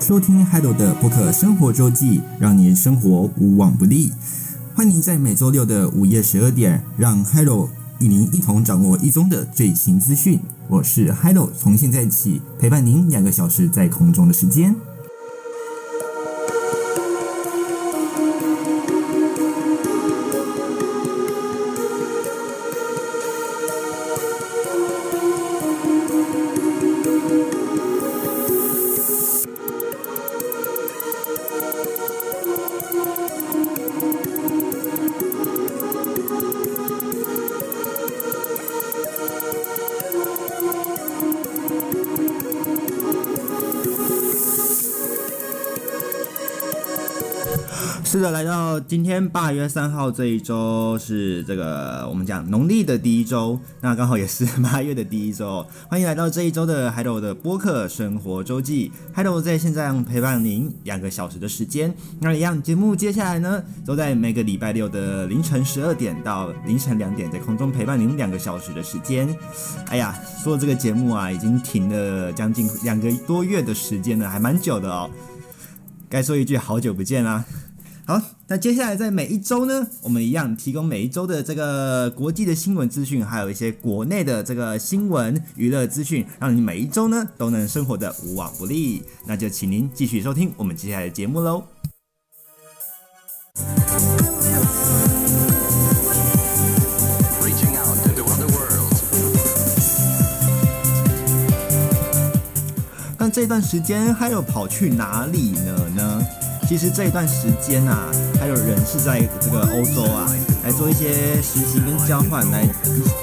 收听 Hello 的播客生活周记，让你生活无往不利。欢迎在每周六的午夜十二点，让 Hello 与您一同掌握一宗的最新资讯。我是 Hello，从现在起陪伴您两个小时在空中的时间。今天八月三号这一周是这个我们讲农历的第一周，那刚好也是八月的第一周。欢迎来到这一周的 Hello 的播客生活周记，Hello 在线上陪伴您两个小时的时间。那一样节目接下来呢，都在每个礼拜六的凌晨十二点到凌晨两点，在空中陪伴您两个小时的时间。哎呀，说这个节目啊，已经停了将近两个多月的时间了，还蛮久的哦。该说一句好久不见啦。好，那接下来在每一周呢，我们一样提供每一周的这个国际的新闻资讯，还有一些国内的这个新闻娱乐资讯，让你每一周呢都能生活的无往不利。那就请您继续收听我们接下来的节目喽。那这段时间还有跑去哪里了呢？其实这一段时间、啊，还有人是在这个欧洲啊，来做一些实习跟交换，来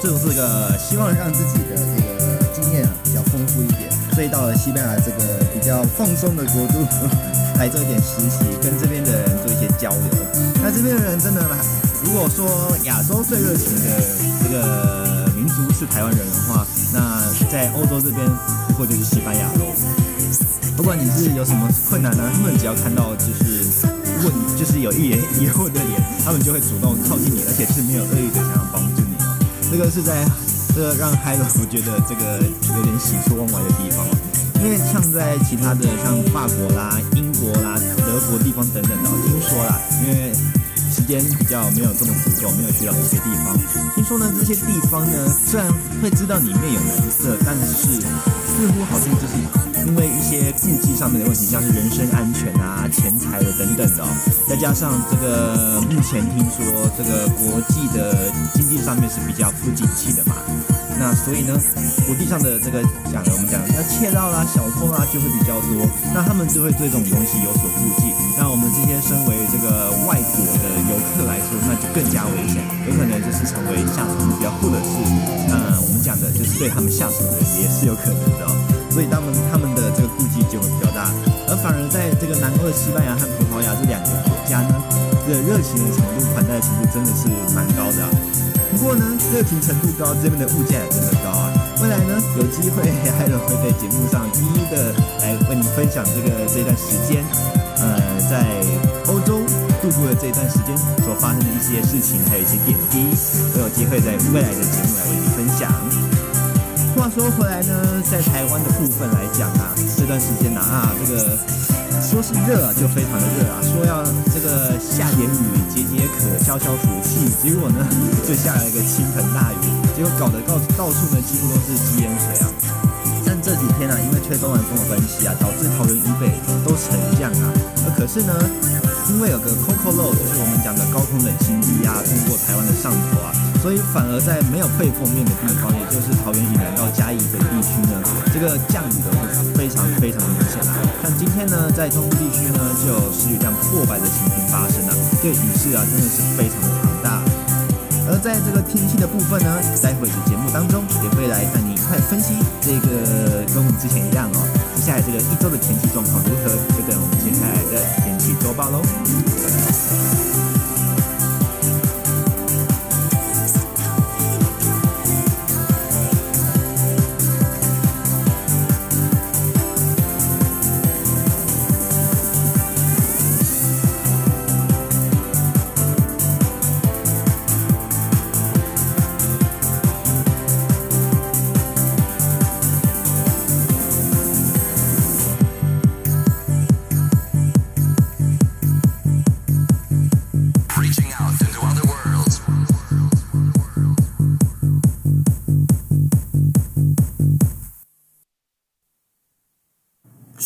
做这个希望让自己的这个经验啊比较丰富一点，所以到了西班牙这个比较放松的国度 来做一点实习，跟这边的人做一些交流。那这边的人真的，如果说亚洲最热情的这个民族是台湾人的话，那在欧洲这边不过就是西班牙喽。不管你是有什么困难呢，他们只要看到就是问，就是有一脸疑惑的脸，他们就会主动靠近你，而且是没有恶意的想要帮助你哦。这个是在这个让 Hello 觉得这个有点喜出望外的地方。因为像在其他的像法国啦、英国啦、德国地方等等的，听说啦，因为时间比较没有这么足够，没有去到这些地方。听说呢，这些地方呢，虽然会知道里面有蓝色，但是似乎好像就是。因为一些顾忌上面的问题，像是人身安全啊、钱财的等等的哦，再加上这个目前听说这个国际的经济上面是比较不景气的嘛，那所以呢，国际上的这个讲的我们讲要窃盗啦、小偷啦就会比较多，那他们就会对这种东西有所顾忌。那我们这些身为这个外国的游客来说，那就更加危险，有可能就是成为下场比较，或者是嗯，我们讲的就是对他们下手的人也是有可能的哦。所以他们他们的这个顾忌就会比较大，而反而在这个南欧的西班牙和葡萄牙这两个国家呢，这热情的程度、款待的程度真的是蛮高的。不过呢，热情程度高，这边的物价也真的高啊。未来呢，有机会还会在节目上一一的来为你分享这个这段时间，呃，在欧洲度过的这段时间所发生的一些事情，还有一些点滴，都有机会在未来的节目来为你分享。话说回来呢，在台湾的部分来讲啊，这段时间呐啊，这个说是热啊，就非常的热啊，说要这个下点雨解解渴、消消暑气，结果呢就下了一个倾盆大雨，结果搞得到到处呢几乎都是积淹水啊。这几天、啊，因为吹东南风的关系啊，导致桃园以北都沉降啊。而可是呢，因为有个 Coco Low，就是我们讲的高空冷气低压通过台湾的上头啊。所以反而在没有背风面的地方，也就是桃园以南到嘉义北地区呢，这个降雨的会非常非常明显啦。像今天呢，在中部地区呢，就有时雨量破百的情形发生了，这雨势啊真的是非常的庞大。而在这个天气的部分呢，待会的节目当中也会来带你一块分析这个跟我们之前一样哦，接下来这个一周的天气状况如何，就等我们接下来的天气播报喽。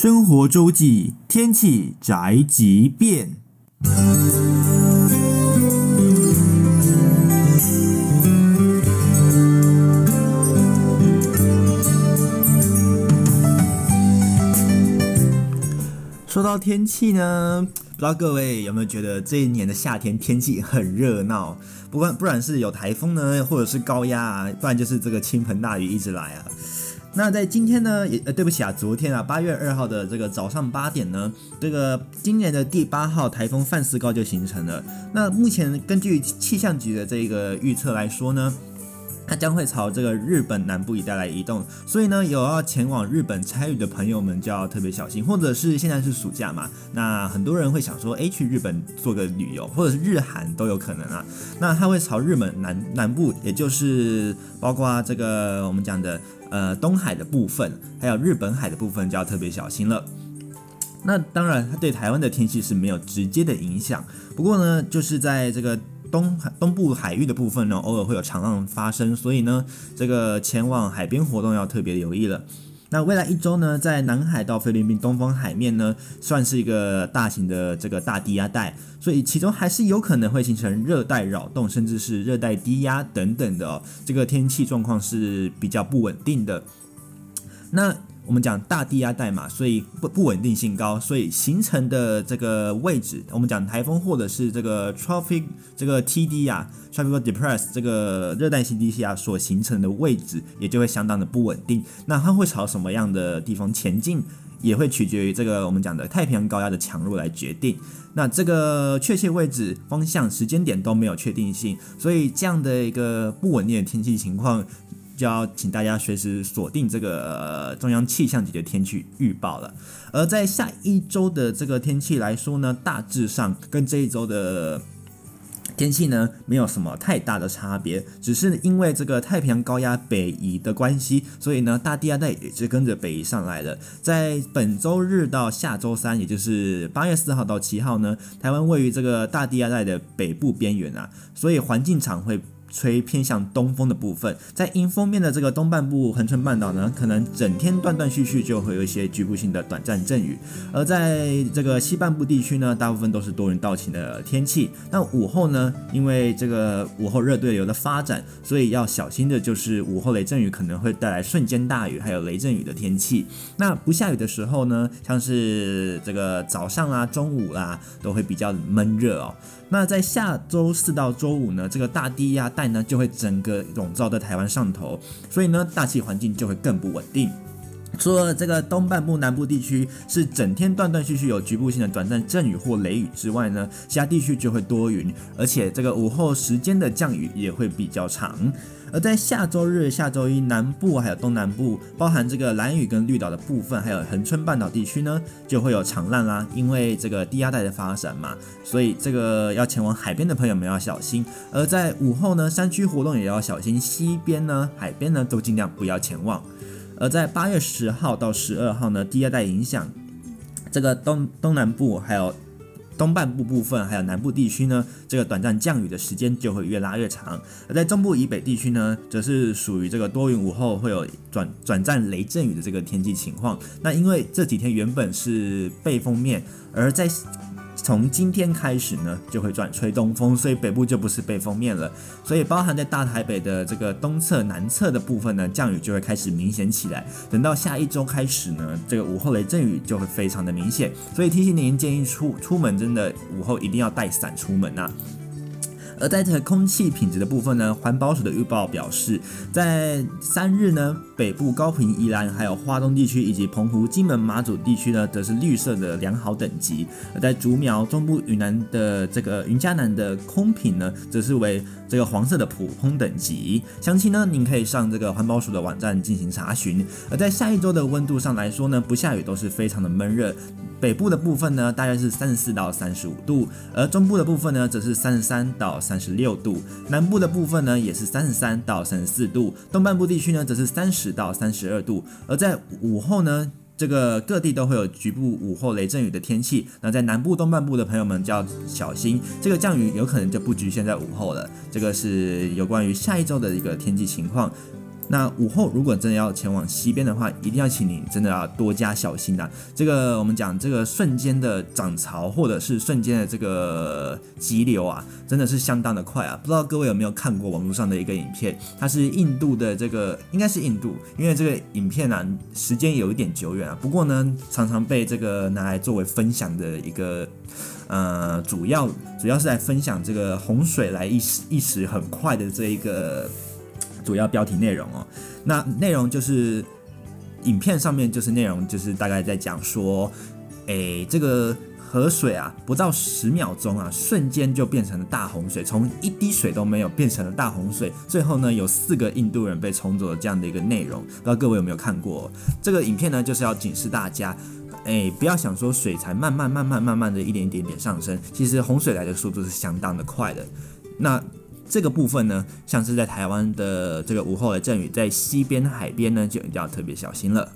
生活周记，天气宅急便。说到天气呢，不知道各位有没有觉得这一年的夏天天气很热闹？不管不然是有台风呢，或者是高压啊，不然就是这个倾盆大雨一直来啊。那在今天呢，也呃，对不起啊，昨天啊，八月二号的这个早上八点呢，这个今年的第八号台风范斯高就形成了。那目前根据气象局的这个预测来说呢，它将会朝这个日本南部一带来移动，所以呢，有要前往日本参与的朋友们就要特别小心，或者是现在是暑假嘛，那很多人会想说，诶，去日本做个旅游，或者是日韩都有可能啊。那它会朝日本南南部，也就是包括这个我们讲的呃东海的部分，还有日本海的部分就要特别小心了。那当然，它对台湾的天气是没有直接的影响，不过呢，就是在这个。东海东部海域的部分呢，偶尔会有长浪发生，所以呢，这个前往海边活动要特别留意了。那未来一周呢，在南海到菲律宾东方海面呢，算是一个大型的这个大低压带，所以其中还是有可能会形成热带扰动，甚至是热带低压等等的哦，这个天气状况是比较不稳定的。那我们讲大低压带嘛，所以不不稳定性高，所以形成的这个位置，我们讲台风或者是这个 tropic 这个 TD 啊，tropical depress 这个热带性低气压所形成的位置，也就会相当的不稳定。那它会朝什么样的地方前进，也会取决于这个我们讲的太平洋高压的强弱来决定。那这个确切位置、方向、时间点都没有确定性，所以这样的一个不稳定的天气情况。就要请大家随时锁定这个、中央气象局的天气预报了。而在下一周的这个天气来说呢，大致上跟这一周的天气呢没有什么太大的差别，只是因为这个太平洋高压北移的关系，所以呢大低压带也是跟着北移上来了。在本周日到下周三，也就是八月四号到七号呢，台湾位于这个大低压带的北部边缘啊，所以环境场会。吹偏向东风的部分，在迎风面的这个东半部恒春半岛呢，可能整天断断续续就会有一些局部性的短暂阵雨；而在这个西半部地区呢，大部分都是多云到晴的天气。那午后呢，因为这个午后热对流的发展，所以要小心的就是午后雷阵雨可能会带来瞬间大雨，还有雷阵雨的天气。那不下雨的时候呢，像是这个早上啊、中午啦、啊，都会比较闷热哦。那在下周四到周五呢，这个大低压带呢就会整个笼罩在台湾上头，所以呢大气环境就会更不稳定。除了这个东半部南部地区是整天断断续续有局部性的短暂阵雨或雷雨之外呢，其他地区就会多云，而且这个午后时间的降雨也会比较长。而在下周日、下周一，南部还有东南部，包含这个蓝屿跟绿岛的部分，还有恒春半岛地区呢，就会有长浪啦。因为这个低压带的发展嘛，所以这个要前往海边的朋友们要小心。而在午后呢，山区活动也要小心，西边呢、海边呢都尽量不要前往。而在八月十号到十二号呢，低压带影响这个东东南部还有。东半部部分还有南部地区呢，这个短暂降雨的时间就会越拉越长。而在中部以北地区呢，则是属于这个多云午后会有转转战雷阵雨的这个天气情况。那因为这几天原本是背风面，而在从今天开始呢，就会转吹东风，所以北部就不是背风面了。所以包含在大台北的这个东侧、南侧的部分呢，降雨就会开始明显起来。等到下一周开始呢，这个午后雷阵雨就会非常的明显。所以提醒您，建议出出门真的午后一定要带伞出门呐。而在这个空气品质的部分呢，环保署的预报表示，在三日呢，北部高平、宜兰还有花东地区以及澎湖、金门、马祖地区呢，则是绿色的良好等级；而在竹苗、中部、云南的这个云嘉南的空品呢，则是为这个黄色的普通等级。详情呢，您可以上这个环保署的网站进行查询。而在下一周的温度上来说呢，不下雨都是非常的闷热。北部的部分呢，大约是三十四到三十五度，而中部的部分呢，则是三十三到三十六度，南部的部分呢，也是三十三到三十四度，东半部地区呢，则是三十到三十二度。而在午后呢，这个各地都会有局部午后雷阵雨的天气。那在南部、东半部的朋友们就要小心，这个降雨有可能就不局限在午后了。这个是有关于下一周的一个天气情况。那午后如果真的要前往西边的话，一定要请你真的要多加小心呐。这个我们讲这个瞬间的涨潮，或者是瞬间的这个急流啊，真的是相当的快啊！不知道各位有没有看过网络上的一个影片？它是印度的这个，应该是印度，因为这个影片啊时间有一点久远啊。不过呢，常常被这个拿来作为分享的一个，呃，主要主要是来分享这个洪水来一时一时很快的这一个。主要标题内容哦，那内容就是影片上面就是内容就是大概在讲说，诶，这个河水啊，不到十秒钟啊，瞬间就变成了大洪水，从一滴水都没有变成了大洪水。最后呢，有四个印度人被冲走了这样的一个内容，不知道各位有没有看过这个影片呢？就是要警示大家，诶，不要想说水才慢慢慢慢慢慢的一点一点点上升，其实洪水来的速度是相当的快的。那这个部分呢，像是在台湾的这个午后的阵雨，在西边海边呢，就一定要特别小心了。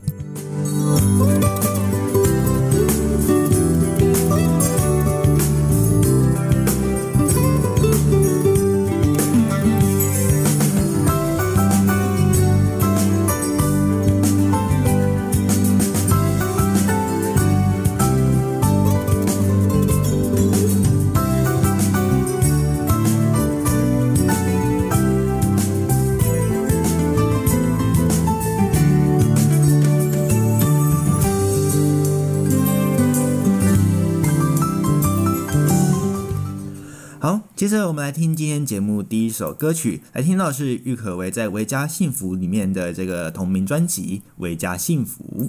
一首歌曲，来听到是郁可唯在《维嘉幸福》里面的这个同名专辑《维嘉幸福》。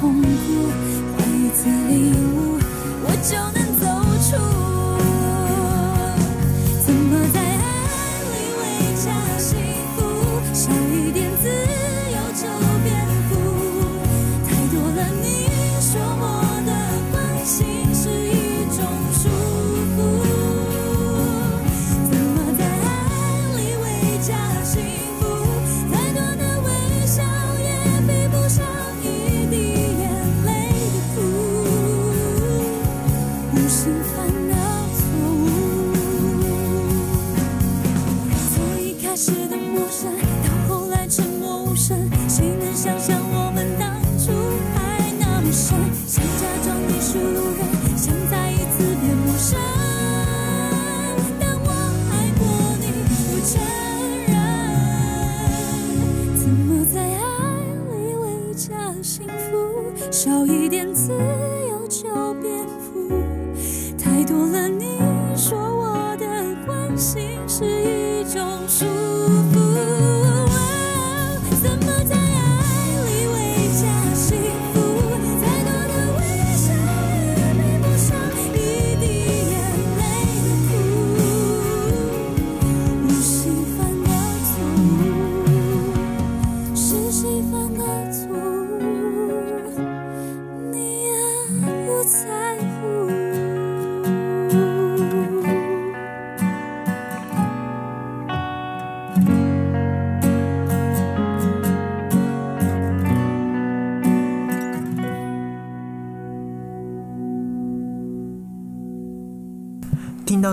痛苦换一种。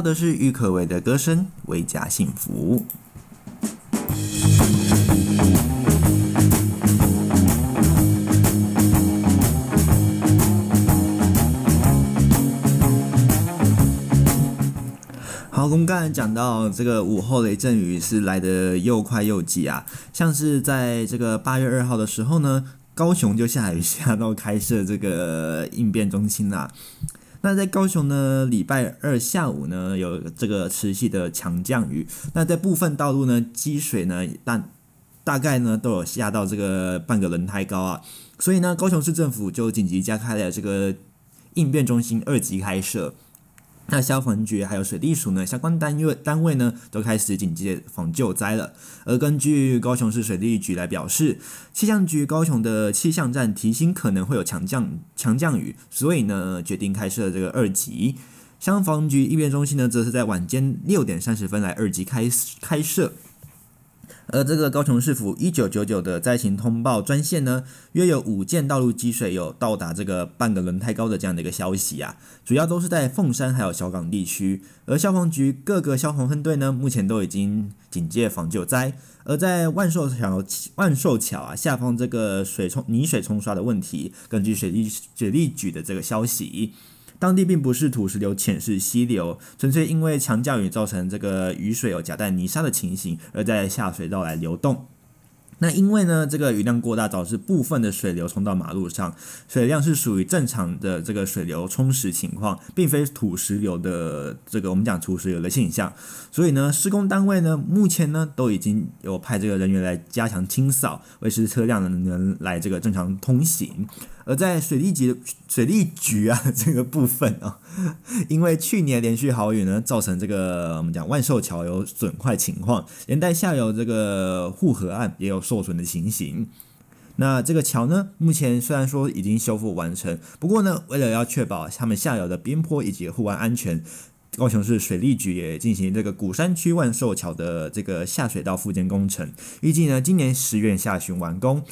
的是郁可唯的歌声《伪假幸福》。好，我们刚才讲到这个午后雷阵雨是来得又快又急啊，像是在这个八月二号的时候呢，高雄就下雨下到开设这个应变中心啦。那在高雄呢，礼拜二下午呢，有这个持续的强降雨。那在部分道路呢，积水呢，大大概呢都有下到这个半个轮胎高啊。所以呢，高雄市政府就紧急加开了这个应变中心二级开设。那消防局还有水利署呢，相关单位单位呢，都开始紧急防救灾了。而根据高雄市水利局来表示，气象局高雄的气象站提醒可能会有强降强降雨，所以呢，决定开设这个二级。消防局应变中心呢，则是在晚间六点三十分来二级开开设。而这个高雄市府一九九九的灾情通报专线呢，约有五件道路积水有到达这个半个轮胎高的这样的一个消息啊，主要都是在凤山还有小港地区。而消防局各个消防分队呢，目前都已经警戒防救灾。而在万寿桥万寿桥啊下方这个水冲泥水冲刷的问题，根据水利水利局的这个消息。当地并不是土石流浅是溪流，纯粹因为强降雨造成这个雨水有夹带泥沙的情形，而在下水道来流动。那因为呢，这个雨量过大，导致部分的水流冲到马路上，水量是属于正常的这个水流冲蚀情况，并非土石流的这个我们讲土石流的现象。所以呢，施工单位呢，目前呢都已经有派这个人员来加强清扫，维持车辆能来这个正常通行。而在水利局水利局啊 这个部分啊，因为去年连续豪雨呢，造成这个我们讲万寿桥有损坏情况，连带下游这个护河岸也有受损的情形。那这个桥呢，目前虽然说已经修复完成，不过呢，为了要确保他们下游的边坡以及护岸安全，高雄市水利局也进行这个鼓山区万寿桥的这个下水道复建工程，预计呢今年十月下旬完工。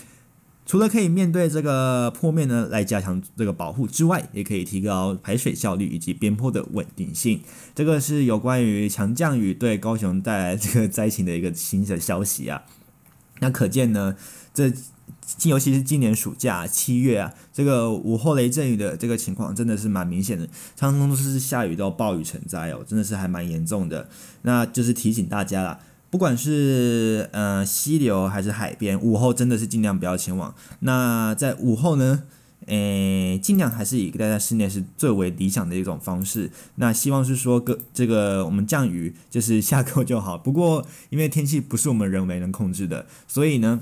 除了可以面对这个坡面呢，来加强这个保护之外，也可以提高排水效率以及边坡的稳定性。这个是有关于强降雨对高雄带来这个灾情的一个新的消息啊。那可见呢，这尤其是今年暑假七月啊，这个午后雷阵雨的这个情况真的是蛮明显的，常常都是下雨到暴雨成灾哦，真的是还蛮严重的。那就是提醒大家啦。不管是呃溪流还是海边，午后真的是尽量不要前往。那在午后呢，诶，尽量还是以待在室内是最为理想的一种方式。那希望是说个这个我们降雨就是下 够就好。不过因为天气不是我们人为能控制的，所以呢。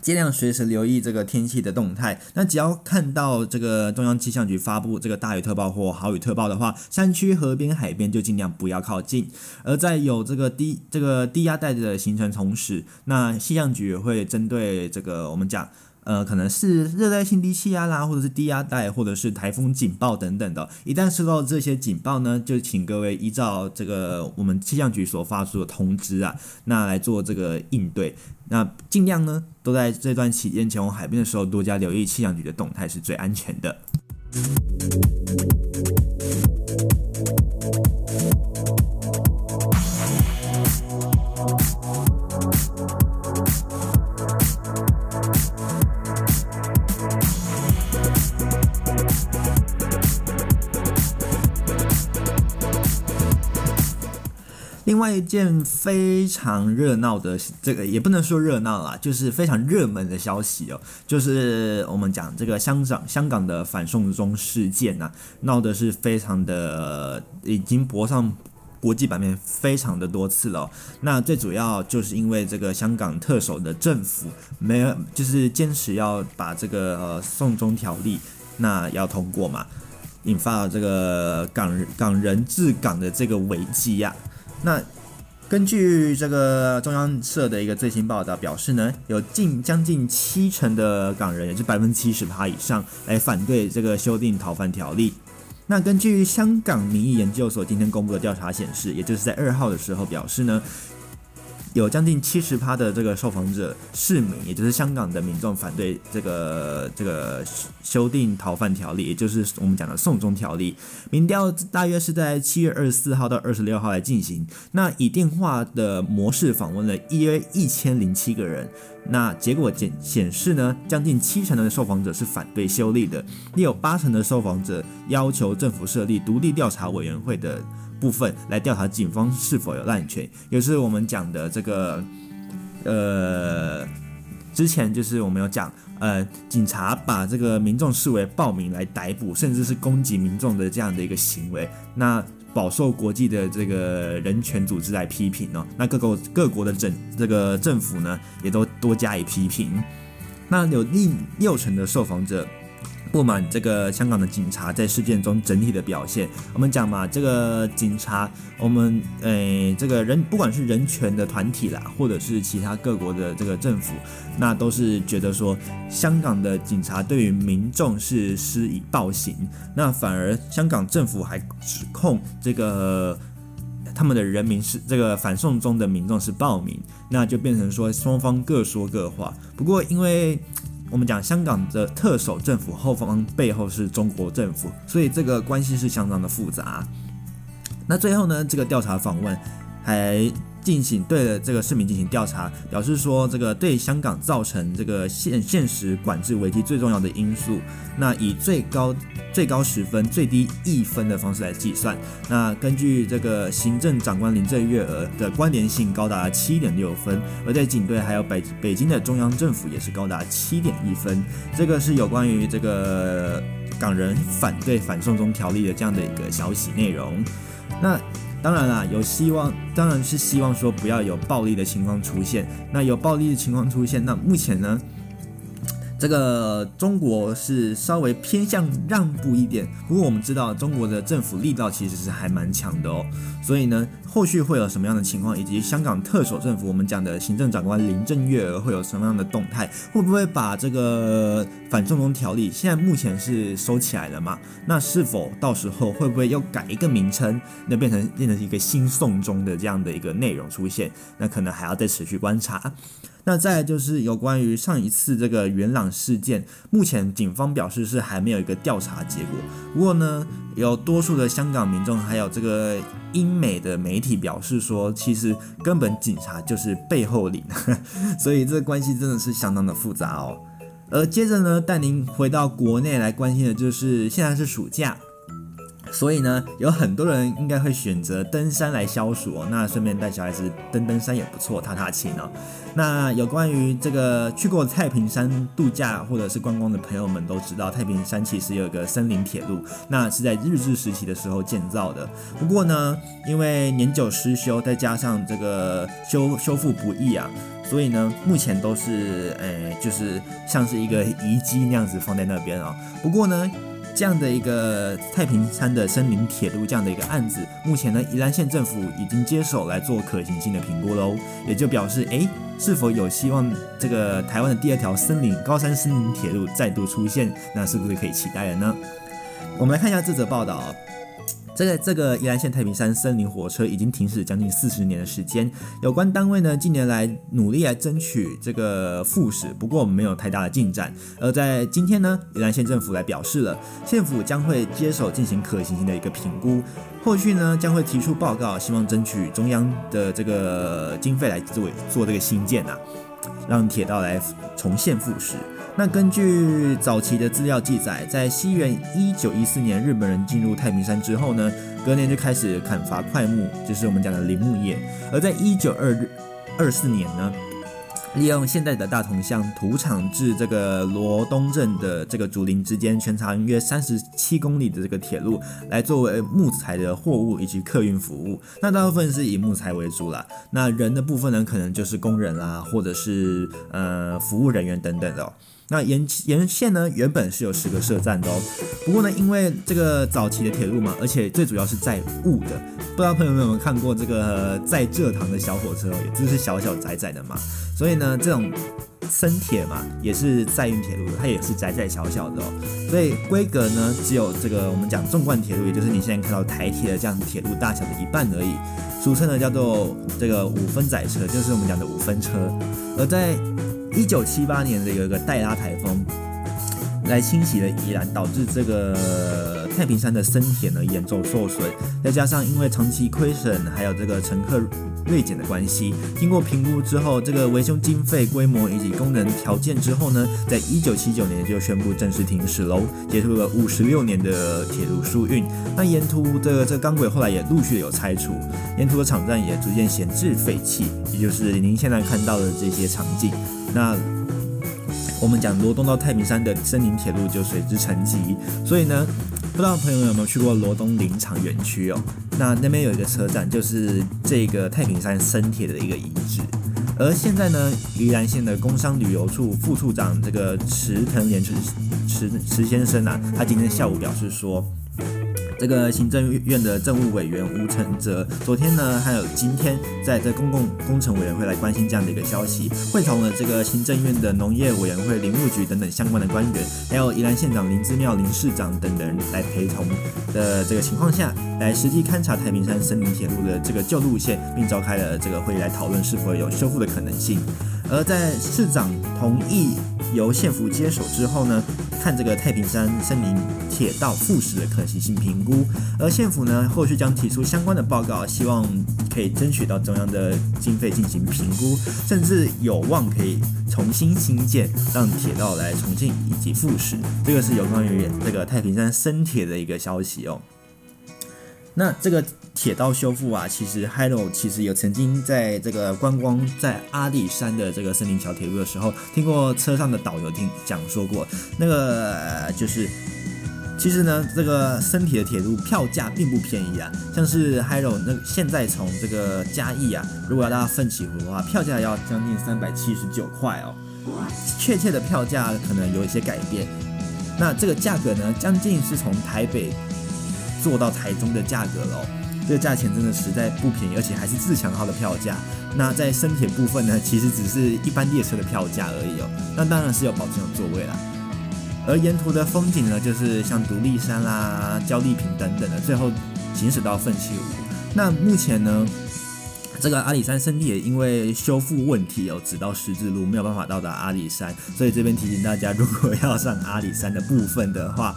尽量随时留意这个天气的动态。那只要看到这个中央气象局发布这个大雨特报或豪雨特报的话，山区、河边、海边就尽量不要靠近。而在有这个低这个低压带的形成同时，那气象局也会针对这个我们讲。呃，可能是热带性低气压啦，或者是低压带，或者是台风警报等等的。一旦收到这些警报呢，就请各位依照这个我们气象局所发出的通知啊，那来做这个应对。那尽量呢，都在这段期间前往海边的时候，多加留意气象局的动态是最安全的。另外一件非常热闹的，这个也不能说热闹啦，就是非常热门的消息哦，就是我们讲这个香港香港的反送中事件呐、啊，闹的是非常的，已经博上国际版面非常的多次了。那最主要就是因为这个香港特首的政府没有，就是坚持要把这个呃送中条例那要通过嘛，引发了这个港港人治港的这个危机呀、啊。那根据这个中央社的一个最新报道表示呢，有近将近七成的港人，也是百分之七十八以上，来反对这个修订逃犯条例。那根据香港民意研究所今天公布的调查显示，也就是在二号的时候表示呢。有将近七十趴的这个受访者市民，也就是香港的民众反对这个这个修订逃犯条例，也就是我们讲的送中条例。民调大约是在七月二十四号到二十六号来进行。那以电话的模式访问了约一千零七个人。那结果显显示呢，将近七成的受访者是反对修例的，也有八成的受访者要求政府设立独立调查委员会的。部分来调查警方是否有滥权，也是我们讲的这个，呃，之前就是我们有讲，呃，警察把这个民众视为暴民来逮捕，甚至是攻击民众的这样的一个行为，那饱受国际的这个人权组织来批评哦，那各国各国的政这个政府呢，也都多加以批评，那有另六成的受访者。不满这个香港的警察在事件中整体的表现，我们讲嘛，这个警察，我们诶，这个人不管是人权的团体啦，或者是其他各国的这个政府，那都是觉得说，香港的警察对于民众是施以暴行，那反而香港政府还指控这个他们的人民是这个反送中的民众是暴民，那就变成说双方各说各话。不过因为我们讲香港的特首政府后方背后是中国政府，所以这个关系是相当的复杂。那最后呢，这个调查访问还进行对这个市民进行调查，表示说这个对香港造成这个现现实管制危机最重要的因素，那以最高最高十分、最低一分的方式来计算。那根据这个行政长官林郑月娥的关联性高达七点六分，而在警队还有北北京的中央政府也是高达七点一分。这个是有关于这个港人反对反送中条例的这样的一个消息内容。那。当然啦，有希望，当然是希望说不要有暴力的情况出现。那有暴力的情况出现，那目前呢，这个中国是稍微偏向让步一点。不过我们知道，中国的政府力道其实是还蛮强的哦。所以呢，后续会有什么样的情况，以及香港特首政府，我们讲的行政长官林郑月娥会有什么样的动态？会不会把这个反送中条例现在目前是收起来了嘛？那是否到时候会不会又改一个名称，那变成变成一个新送中的这样的一个内容出现？那可能还要再持续观察。那再就是有关于上一次这个元朗事件，目前警方表示是还没有一个调查结果。不过呢，有多数的香港民众还有这个英美的媒体表示说，其实根本警察就是背后领，所以这关系真的是相当的复杂哦。而接着呢，带您回到国内来关心的就是现在是暑假。所以呢，有很多人应该会选择登山来消暑哦。那顺便带小孩子登登山也不错，踏踏青哦。那有关于这个去过太平山度假或者是观光的朋友们都知道，太平山其实有一个森林铁路，那是在日治时期的时候建造的。不过呢，因为年久失修，再加上这个修修复不易啊，所以呢，目前都是诶，就是像是一个遗迹那样子放在那边哦。不过呢。这样的一个太平山的森林铁路这样的一个案子，目前呢，宜兰县政府已经接手来做可行性的评估喽，也就表示，诶，是否有希望这个台湾的第二条森林高山森林铁路再度出现？那是不是可以期待了呢？我们来看一下这则报道。这个这个宜兰县太平山森林火车已经停驶将近四十年的时间，有关单位呢近年来努力来争取这个复驶，不过没有太大的进展。而在今天呢，宜兰县政府来表示了，县府将会接手进行可行性的一个评估，后续呢将会提出报告，希望争取中央的这个经费来做做这个新建啊，让铁道来重现复驶。那根据早期的资料记载，在西元一九一四年，日本人进入太平山之后呢，隔年就开始砍伐块木，就是我们讲的林木业。而在一九二二四年呢，利用现在的大同乡土场至这个罗东镇的这个竹林之间，全长约三十七公里的这个铁路，来作为木材的货物以及客运服务。那大部分是以木材为主啦。那人的部分呢，可能就是工人啦，或者是呃服务人员等等的哦。那沿沿线呢，原本是有十个设站的哦。不过呢，因为这个早期的铁路嘛，而且最主要是载物的，不知道朋友们有没有看过这个载蔗糖的小火车哦，也就是小小窄窄的嘛。所以呢，这种生铁嘛，也是载运铁路，它也是窄窄小小的哦。所以规格呢，只有这个我们讲纵贯铁路，也就是你现在看到台铁的这样铁路大小的一半而已。俗称呢叫做这个五分载车，就是我们讲的五分车。而在一九七八年的有一个黛拉台风来侵袭了宜兰，导致这个太平山的森铁呢严重受损。再加上因为长期亏损，还有这个乘客锐减的关系，经过评估之后，这个维修经费规模以及功能条件之后呢，在一九七九年就宣布正式停驶喽，结束了五十六年的铁路疏运。那沿途的这钢轨后来也陆续有拆除，沿途的场站也逐渐闲置废弃，也就是您现在看到的这些场景。那我们讲罗东到太平山的森林铁路就随之沉寂，所以呢，不知道朋友有没有去过罗东林场园区哦？那那边有一个车站，就是这个太平山生铁的一个遗址。而现在呢，宜兰县的工商旅游处副处长这个池藤连池池池先生啊，他今天下午表示说。这个行政院的政务委员吴承泽，昨天呢，还有今天，在这公共工程委员会来关心这样的一个消息，会同了这个行政院的农业委员会、林务局等等相关的官员，还有宜兰县长林姿妙林市长等人来陪同的这个情况下，来实际勘察太平山森林铁路的这个旧路线，并召开了这个会议来讨论是否有修复的可能性。而在市长同意由县府接手之后呢，看这个太平山森林铁道复驶的可行性评估，而县府呢后续将提出相关的报告，希望可以争取到中央的经费进行评估，甚至有望可以重新兴建，让铁道来重建以及复驶。这个是有关于这个太平山生铁的一个消息哦。那这个铁道修复啊，其实 Hiro 其实有曾经在这个观光在阿里山的这个森林桥铁路的时候，听过车上的导游听讲说过，那个就是其实呢，这个生铁的铁路票价并不便宜啊，像是 Hiro 那现在从这个嘉义啊，如果要到奋起湖的话，票价要将近三百七十九块哦，确切的票价可能有一些改变，那这个价格呢，将近是从台北。坐到台中的价格喽，这个价钱真的实在不便宜，而且还是自强号的票价。那在生铁部分呢，其实只是一般列车的票价而已哦。那当然是有保证有座位啦。而沿途的风景呢，就是像独立山啦、焦丽坪等等的，最后行驶到奋起湖。那目前呢，这个阿里山生铁因为修复问题哦，只到十字路，没有办法到达阿里山，所以这边提醒大家，如果要上阿里山的部分的话。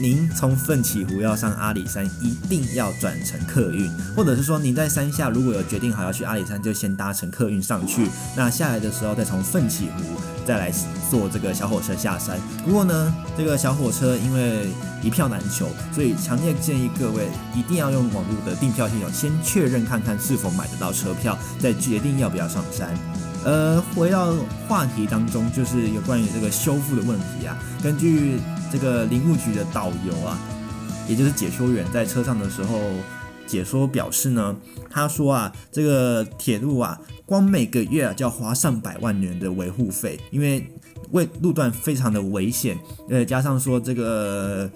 您从奋起湖要上阿里山，一定要转乘客运，或者是说您在山下如果有决定好要去阿里山，就先搭乘客运上去，那下来的时候再从奋起湖再来坐这个小火车下山。不过呢，这个小火车因为一票难求，所以强烈建议各位一定要用网络的订票系统先确认看看是否买得到车票，再决定要不要上山。呃，回到话题当中，就是有关于这个修复的问题啊，根据。这个林务局的导游啊，也就是解说员，在车上的时候解说表示呢，他说啊，这个铁路啊，光每个月啊就要花上百万元的维护费，因为为路段非常的危险，呃，加上说这个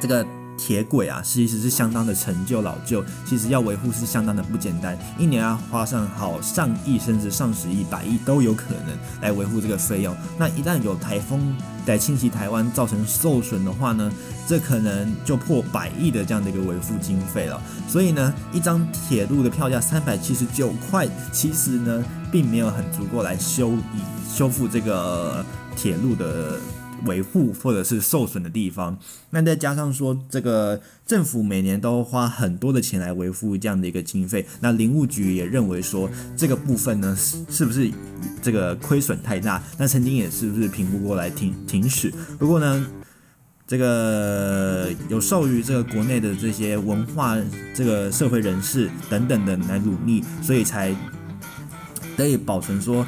这个。铁轨啊，其实是相当的陈旧老旧，其实要维护是相当的不简单，一年要花上好上亿甚至上十亿、百亿都有可能来维护这个费用。那一旦有台风来侵袭台湾，造成受损的话呢，这可能就破百亿的这样的一个维护经费了。所以呢，一张铁路的票价三百七十九块，其实呢，并没有很足够来修以修复这个铁路的维护或者是受损的地方。那再加上说，这个政府每年都花很多的钱来维护这样的一个经费，那林务局也认为说这个部分呢，是不是这个亏损太大？那曾经也是不是评估过来停停驶？不过呢，这个有受于这个国内的这些文化、这个社会人士等等的来努力，所以才得以保存说。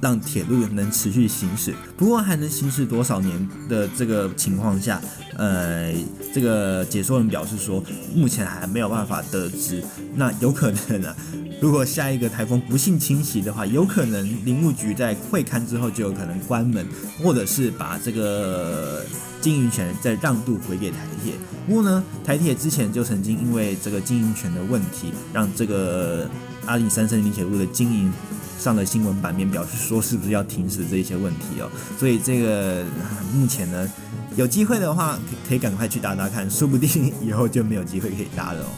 让铁路能持续行驶，不过还能行驶多少年的这个情况下，呃，这个解说人表示说，目前还没有办法得知。那有可能呢、啊，如果下一个台风不幸侵袭的话，有可能林务局在会勘之后就有可能关门，或者是把这个经营权再让渡回给台铁。不过呢，台铁之前就曾经因为这个经营权的问题，让这个阿里山森林铁路的经营。上了新闻版面，表示说是不是要停止这些问题哦，所以这个目前呢，有机会的话可以赶快去搭搭看，说不定以后就没有机会可以搭了哦。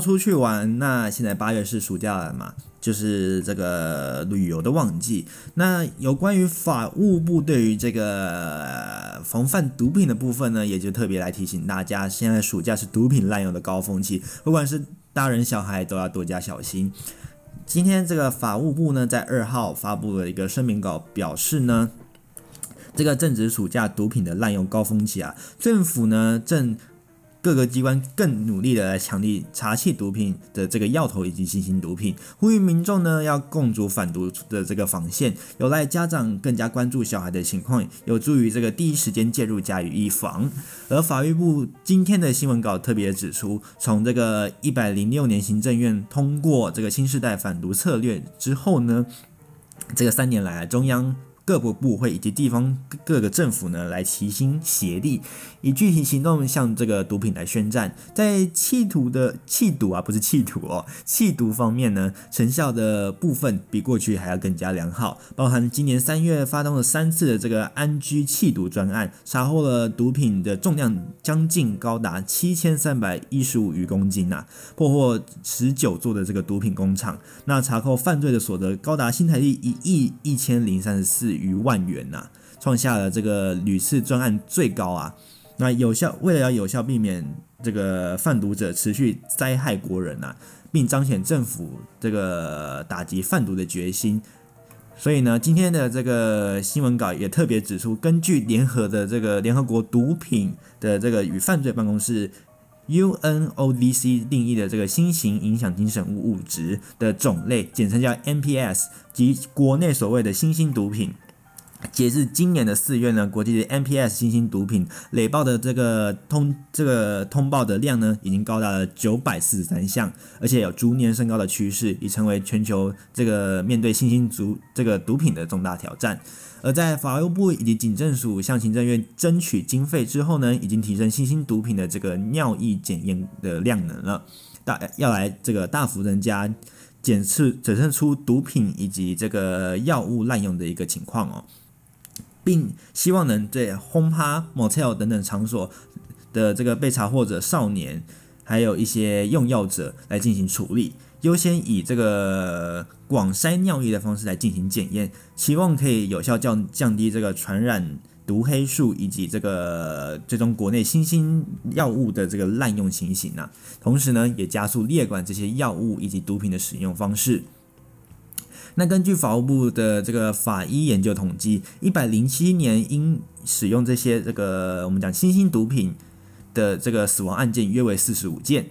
出去玩，那现在八月是暑假了嘛，就是这个旅游的旺季。那有关于法务部对于这个防范毒品的部分呢，也就特别来提醒大家，现在暑假是毒品滥用的高峰期，不管是大人小孩都要多加小心。今天这个法务部呢，在二号发布了一个声明稿，表示呢，这个正值暑假毒品的滥用高峰期啊，政府呢正。各个机关更努力的来强力查缉毒品的这个药头以及新型毒品，呼吁民众呢要共筑反毒的这个防线，有赖家长更加关注小孩的情况，有助于这个第一时间介入加以预防。而法务部今天的新闻稿特别指出，从这个一百零六年行政院通过这个新时代反毒策略之后呢，这个三年来中央。各部部会以及地方各个政府呢，来齐心协力，以具体行动向这个毒品来宣战。在弃毒的弃毒啊，不是弃毒哦，弃毒方面呢，成效的部分比过去还要更加良好。包含今年三月发动了三次的这个安居弃毒专案，查获了毒品的重量将近高达七千三百一十五余公斤呐、啊，破获十九座的这个毒品工厂，那查扣犯罪的所得高达新台币一亿一千零三十四余万元呐、啊，创下了这个屡次专案最高啊！那有效，为了要有效避免这个贩毒者持续灾害国人呐、并彰显政府这个打击贩毒的决心，所以呢，今天的这个新闻稿也特别指出，根据联合的这个联合国毒品的这个与犯罪办公室 UNODC 定义的这个新型影响精神物物质的种类，简称叫 NPS 及国内所谓的新兴毒品。截至今年的四月呢，国际的 NPS 新兴毒品累报的这个通这个通报的量呢，已经高达了九百四十三项，而且有逐年升高的趋势，已成为全球这个面对新兴毒这个毒品的重大挑战。而在法务部以及警政署向行政院争取经费之后呢，已经提升新兴毒品的这个尿液检验的量能了，大要来这个大幅增加检测检测出毒品以及这个药物滥用的一个情况哦。并希望能对轰趴、motel 等等场所的这个被查获者少年，还有一些用药者来进行处理，优先以这个广筛尿液的方式来进行检验，期望可以有效降降低这个传染毒黑素以及这个最终国内新兴药物的这个滥用情形啊，同时呢，也加速列管这些药物以及毒品的使用方式。那根据法务部的这个法医研究统计，一百零七年因使用这些这个我们讲新兴毒品的这个死亡案件约为四十五件，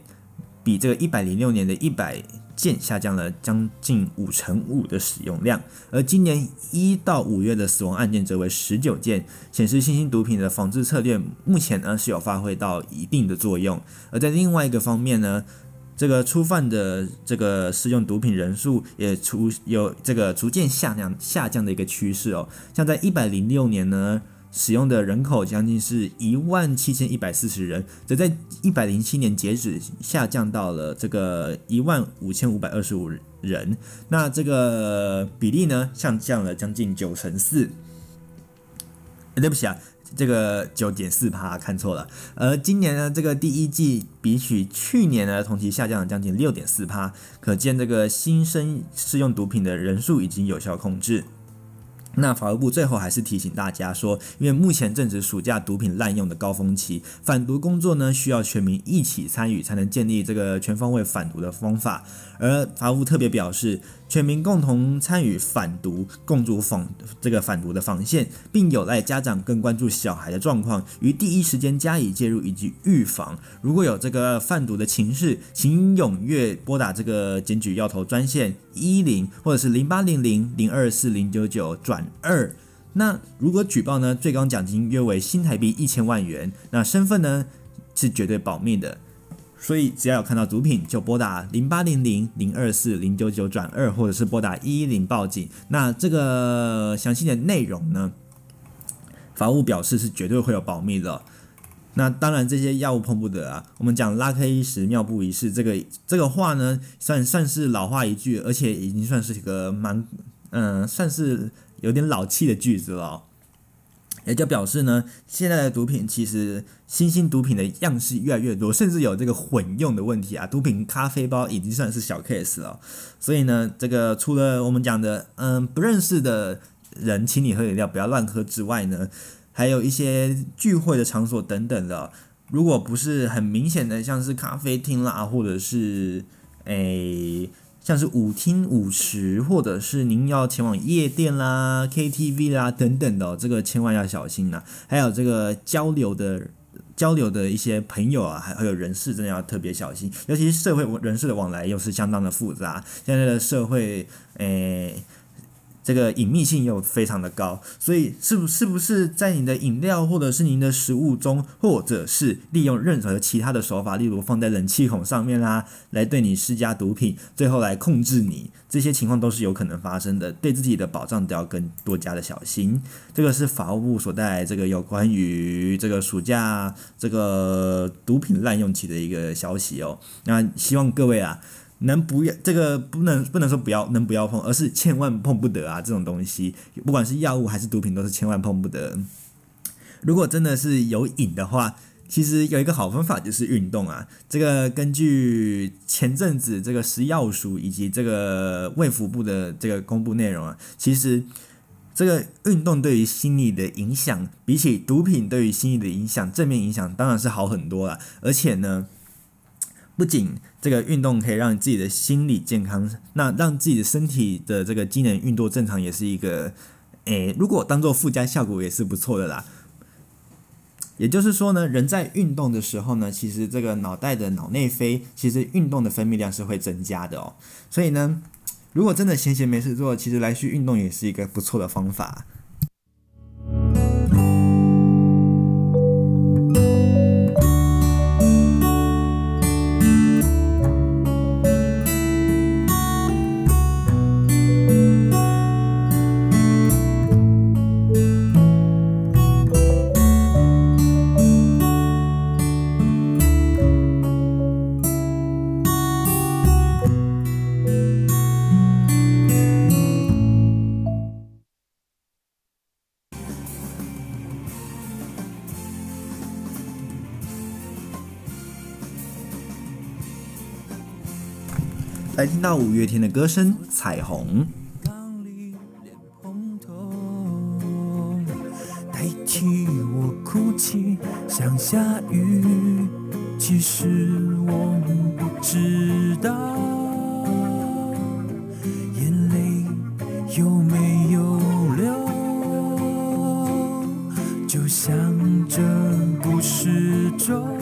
比这个一百零六年的一百件下降了将近五成五的使用量，而今年一到五月的死亡案件则为十九件，显示新兴毒品的防治策略目前呢是有发挥到一定的作用。而在另外一个方面呢，这个初犯的这个使用毒品人数也出有这个逐渐下降下降的一个趋势哦，像在一百零六年呢。使用的人口将近是一万七千一百四十人，则在一百零七年截止下降到了这个一万五千五百二十五人，那这个比例呢，下降了将近九成四。对不起啊，这个九点四趴看错了。而今年呢，这个第一季比起去年呢，同期下降了将近六点四趴，可见这个新生使用毒品的人数已经有效控制。那法务部最后还是提醒大家说，因为目前正值暑假毒品滥用的高峰期，反毒工作呢需要全民一起参与，才能建立这个全方位反毒的方法。而法务特别表示，全民共同参与反毒，共筑防这个反毒的防线，并有赖家长更关注小孩的状况，于第一时间加以介入以及预防。如果有这个贩毒的情势，请踊跃拨打这个检举要头专线一一零或者是零八零零零二四零九九转二。那如果举报呢，最高奖金约为新台币一千万元。那身份呢是绝对保密的。所以，只要有看到毒品，就拨打零八零零零二四零九九转二，或者是拨打一一零报警。那这个详细的内容呢，法务表示是绝对会有保密的。那当然，这些药物碰不得啊。我们讲拉开一时，妙不一世，这个这个话呢，算算是老话一句，而且已经算是一个蛮嗯，算是有点老气的句子了。也就表示呢，现在的毒品其实新兴毒品的样式越来越多，甚至有这个混用的问题啊。毒品咖啡包已经算是小 case 了，所以呢，这个除了我们讲的嗯不认识的人请你喝饮料不要乱喝之外呢，还有一些聚会的场所等等的，如果不是很明显的，像是咖啡厅啦，或者是诶。像是舞厅、舞池，或者是您要前往夜店啦、KTV 啦等等的，这个千万要小心呐、啊。还有这个交流的、交流的一些朋友啊，还还有人事，真的要特别小心。尤其是社会人士的往来，又是相当的复杂。现在的社会，诶。这个隐秘性又非常的高，所以是不是不是在你的饮料或者是您的食物中，或者是利用任何其他的手法，例如放在冷气孔上面啦，来对你施加毒品，最后来控制你，这些情况都是有可能发生的。对自己的保障都要更多加的小心。这个是法务部所带来这个有关于这个暑假这个毒品滥用期的一个消息哦。那希望各位啊。能不要这个不能不能说不要能不要碰，而是千万碰不得啊！这种东西，不管是药物还是毒品，都是千万碰不得。如果真的是有瘾的话，其实有一个好方法就是运动啊。这个根据前阵子这个食药署以及这个卫福部的这个公布内容啊，其实这个运动对于心理的影响，比起毒品对于心理的影响，正面影响当然是好很多了。而且呢。不仅这个运动可以让你自己的心理健康，那让自己的身体的这个机能运作正常，也是一个，诶，如果当做附加效果也是不错的啦。也就是说呢，人在运动的时候呢，其实这个脑袋的脑内啡，其实运动的分泌量是会增加的哦。所以呢，如果真的闲闲没事做，其实来去运动也是一个不错的方法。到五月天的歌声《彩虹》。代替我哭泣，像下雨，其实我不知道，眼泪有没有流，就像这故事中。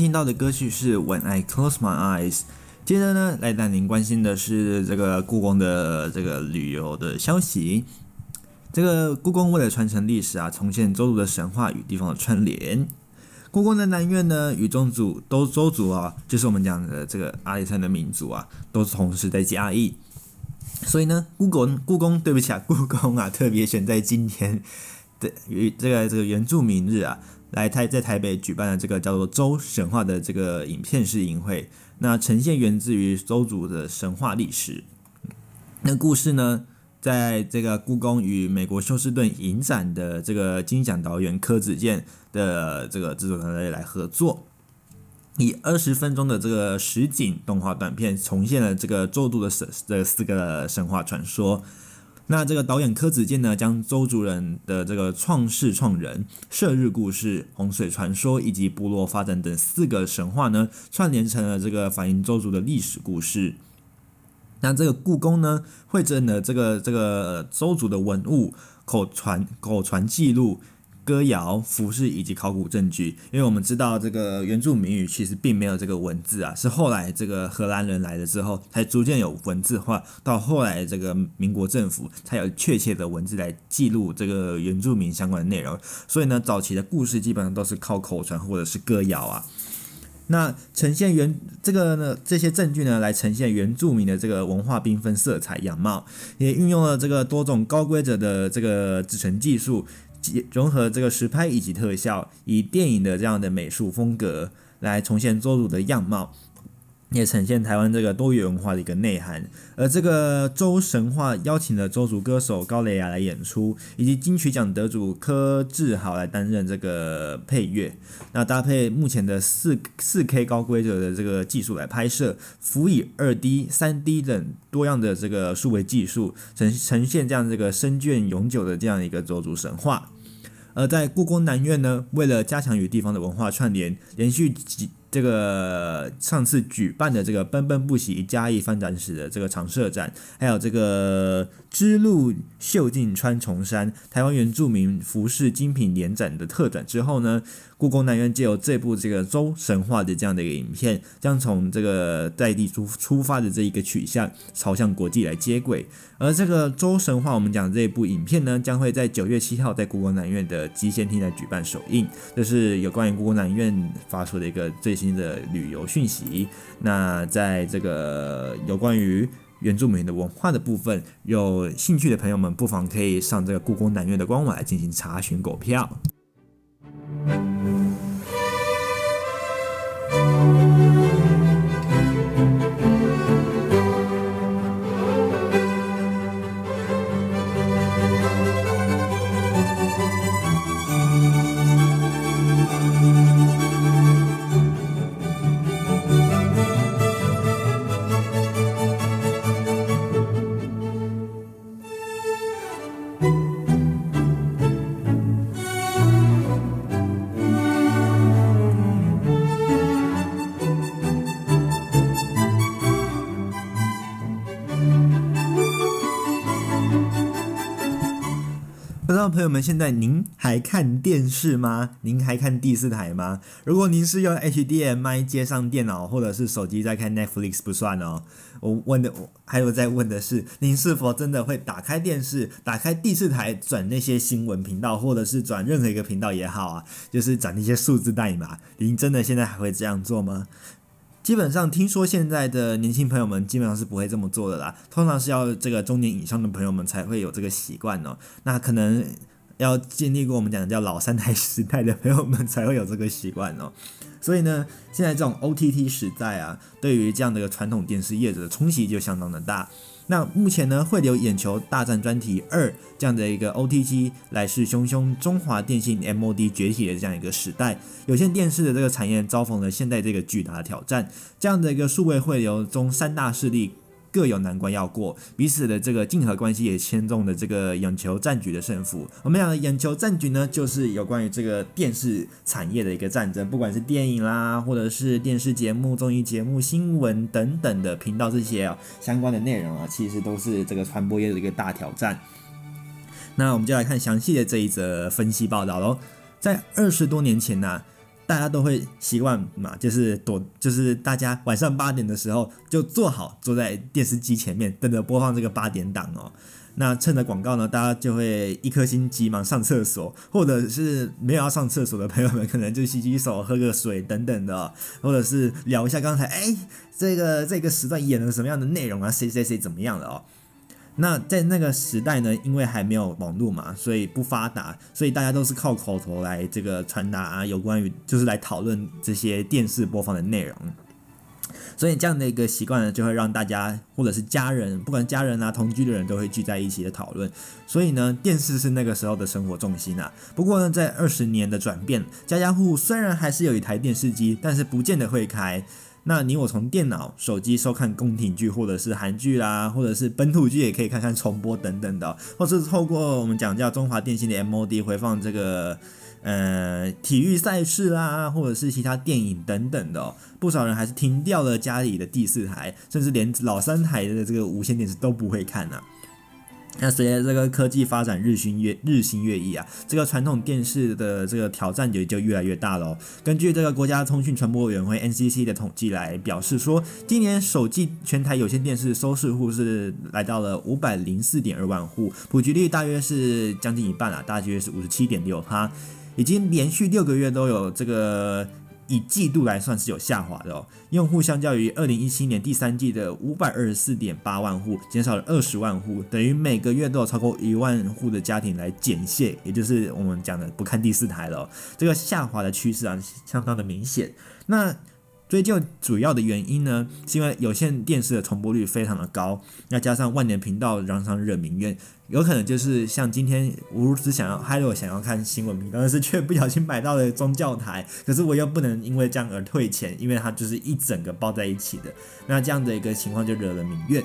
听到的歌曲是《When I Close My Eyes》，接着呢，来带您关心的是这个故宫的这个旅游的消息。这个故宫为了传承历史啊，重现周族的神话与地方的串联。故宫的南院呢，与宗族都周族啊，就是我们讲的这个阿里山的民族啊，都同时在嘉义。所以呢，故宫故宫对不起啊，故宫啊，特别选在今天的与这个这个原住民日啊，来台在台北举办了这个叫做周神话的这个影片试映会。那呈现源自于周族的神话历史。那故事呢，在这个故宫与美国休斯顿影展的这个金奖导演柯子健的这个制作团队来合作，以二十分钟的这个实景动画短片，重现了这个周族的神这四个神话传说。那这个导演柯子健呢，将周族人的这个创世创人、射日故事、洪水传说以及部落发展等四个神话呢，串联成了这个反映周族的历史故事。那这个故宫呢，汇整的这个这个周族的文物、口传口传记录。歌谣、服饰以及考古证据，因为我们知道这个原住民语其实并没有这个文字啊，是后来这个荷兰人来了之后，才逐渐有文字化，到后来这个民国政府才有确切的文字来记录这个原住民相关的内容。所以呢，早期的故事基本上都是靠口传或者是歌谣啊。那呈现原这个呢，这些证据呢，来呈现原住民的这个文化缤纷色彩样貌，也运用了这个多种高规则的这个制成技术。融合这个实拍以及特效，以电影的这样的美术风格来重现邹族的样貌，也呈现台湾这个多元文化的一个内涵。而这个周神话邀请了周族歌手高蕾雅来演出，以及金曲奖得主柯智豪来担任这个配乐。那搭配目前的四四 K 高规格的这个技术来拍摄，辅以二 D、三 D 等多样的这个数位技术，呈呈现这样这个深隽永久的这样一个邹族神话。而在故宫南院呢，为了加强与地方的文化串联，连续几这个上次举办的这个“奔奔不息嘉义发展史”的这个常设展，还有这个“织路绣进穿重山”台湾原住民服饰精品联展的特展之后呢，故宫南院借由这部这个周神话的这样的一个影片，将从这个在地出出发的这一个取向，朝向国际来接轨。而这个周神话，我们讲这一部影片呢，将会在九月七号在故宫南院的集贤厅来举办首映。这是有关于故宫南院发出的一个最新的旅游讯息。那在这个有关于原住民的文化的部分，有兴趣的朋友们不妨可以上这个故宫南院的官网来进行查询购票。不知朋友们，现在您还看电视吗？您还看第四台吗？如果您是用 HDMI 接上电脑或者是手机在看 Netflix，不算哦。我问的，我还有在问的是，您是否真的会打开电视，打开第四台转那些新闻频道，或者是转任何一个频道也好啊，就是转那些数字代码？您真的现在还会这样做吗？基本上听说现在的年轻朋友们基本上是不会这么做的啦，通常是要这个中年以上的朋友们才会有这个习惯哦。那可能要经历过我们讲的叫老三台时代的朋友们才会有这个习惯哦。所以呢，现在这种 OTT 时代啊，对于这样的一个传统电视业者的冲击就相当的大。那目前呢，会留眼球大战专题二这样的一个 OTT 来势汹汹，中华电信 MOD 崛起的这样一个时代，有线电视的这个产业遭逢了现在这个巨大的挑战，这样的一个数位汇流中三大势力。各有难关要过，彼此的这个竞合关系也牵动了这个眼球战局的胜负。我们讲的眼球战局呢，就是有关于这个电视产业的一个战争，不管是电影啦，或者是电视节目、综艺节目、新闻等等的频道这些啊相关的内容啊，其实都是这个传播业的一个大挑战。那我们就来看详细的这一则分析报道喽。在二十多年前呢、大家都会习惯嘛，就是躲，就是大家晚上八点的时候就坐好，坐在电视机前面，等着播放这个八点档哦。那趁着广告呢，大家就会一颗心急忙上厕所，或者是没有要上厕所的朋友们，可能就洗洗手、喝个水等等的，或者是聊一下刚才哎，这个这个时段演了什么样的内容啊？谁谁谁怎么样了哦？那在那个时代呢，因为还没有网络嘛，所以不发达，所以大家都是靠口头来这个传达啊，有关于就是来讨论这些电视播放的内容。所以这样的一个习惯呢，就会让大家或者是家人，不管家人啊同居的人都会聚在一起的讨论。所以呢，电视是那个时候的生活重心啊。不过呢，在二十年的转变，家家户户虽然还是有一台电视机，但是不见得会开。那你我从电脑、手机收看宫廷剧，或者是韩剧啦，或者是本土剧，也可以看看重播等等的，或是透过我们讲叫中华电信的 MOD 回放这个呃体育赛事啦，或者是其他电影等等的，不少人还是停掉了家里的第四台，甚至连老三台的这个无线电视都不会看呢、那随着这个科技发展日新月日新月异啊，这个传统电视的这个挑战也就越来越大了。根据这个国家通讯传播委员会 NCC 的统计来表示说，今年首季全台有线电视收视户是来到了五百零四点二万户，普及率大约是将近一半啊，大约是五十七点六趴，已经连续六个月都有这个。以季度来算是有下滑的哦，用户相较于二零一七年第三季的五百二十四点八万户，减少了二十万户，等于每个月都有超过一万户的家庭来减线，也就是我们讲的不看第四台了。这个下滑的趋势啊，相当的明显。那追究主要的原因呢，是因为有线电视的重播率非常的高，那加上万年频道常常惹民怨，有可能就是像今天我如想要，还有想要看新闻频道，但是却不小心买到了宗教台，可是我又不能因为这样而退钱，因为它就是一整个包在一起的，那这样的一个情况就惹了民怨。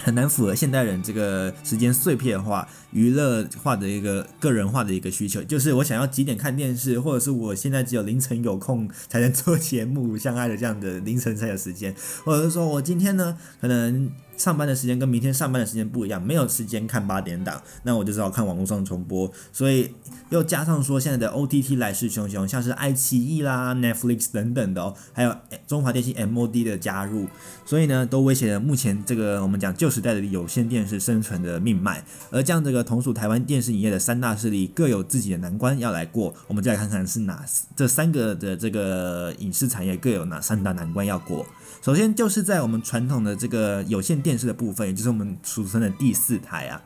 很难符合现代人这个时间碎片化、娱乐化的一个个人化的一个需求，就是我想要几点看电视，或者是我现在只有凌晨有空才能做节目，相爱的这样的凌晨才有时间，或者是说我今天呢可能上班的时间跟明天上班的时间不一样，没有时间看八点档，那我就只好看网络上重播。所以又加上说现在的 OTT 来势汹汹，像是爱奇艺啦、Netflix 等等的哦，还有中华电信 MOD 的加入，所以呢都威胁了目前这个我们讲旧时代的有线电视生存的命脉。而这样这个同属台湾电视影业的三大势力各有自己的难关要来过，我们再来看看是哪这三个的这个影视产业各有哪三大难关要过。首先就是在我们传统的这个有线电视的部分，也就是我们俗称的第四台啊。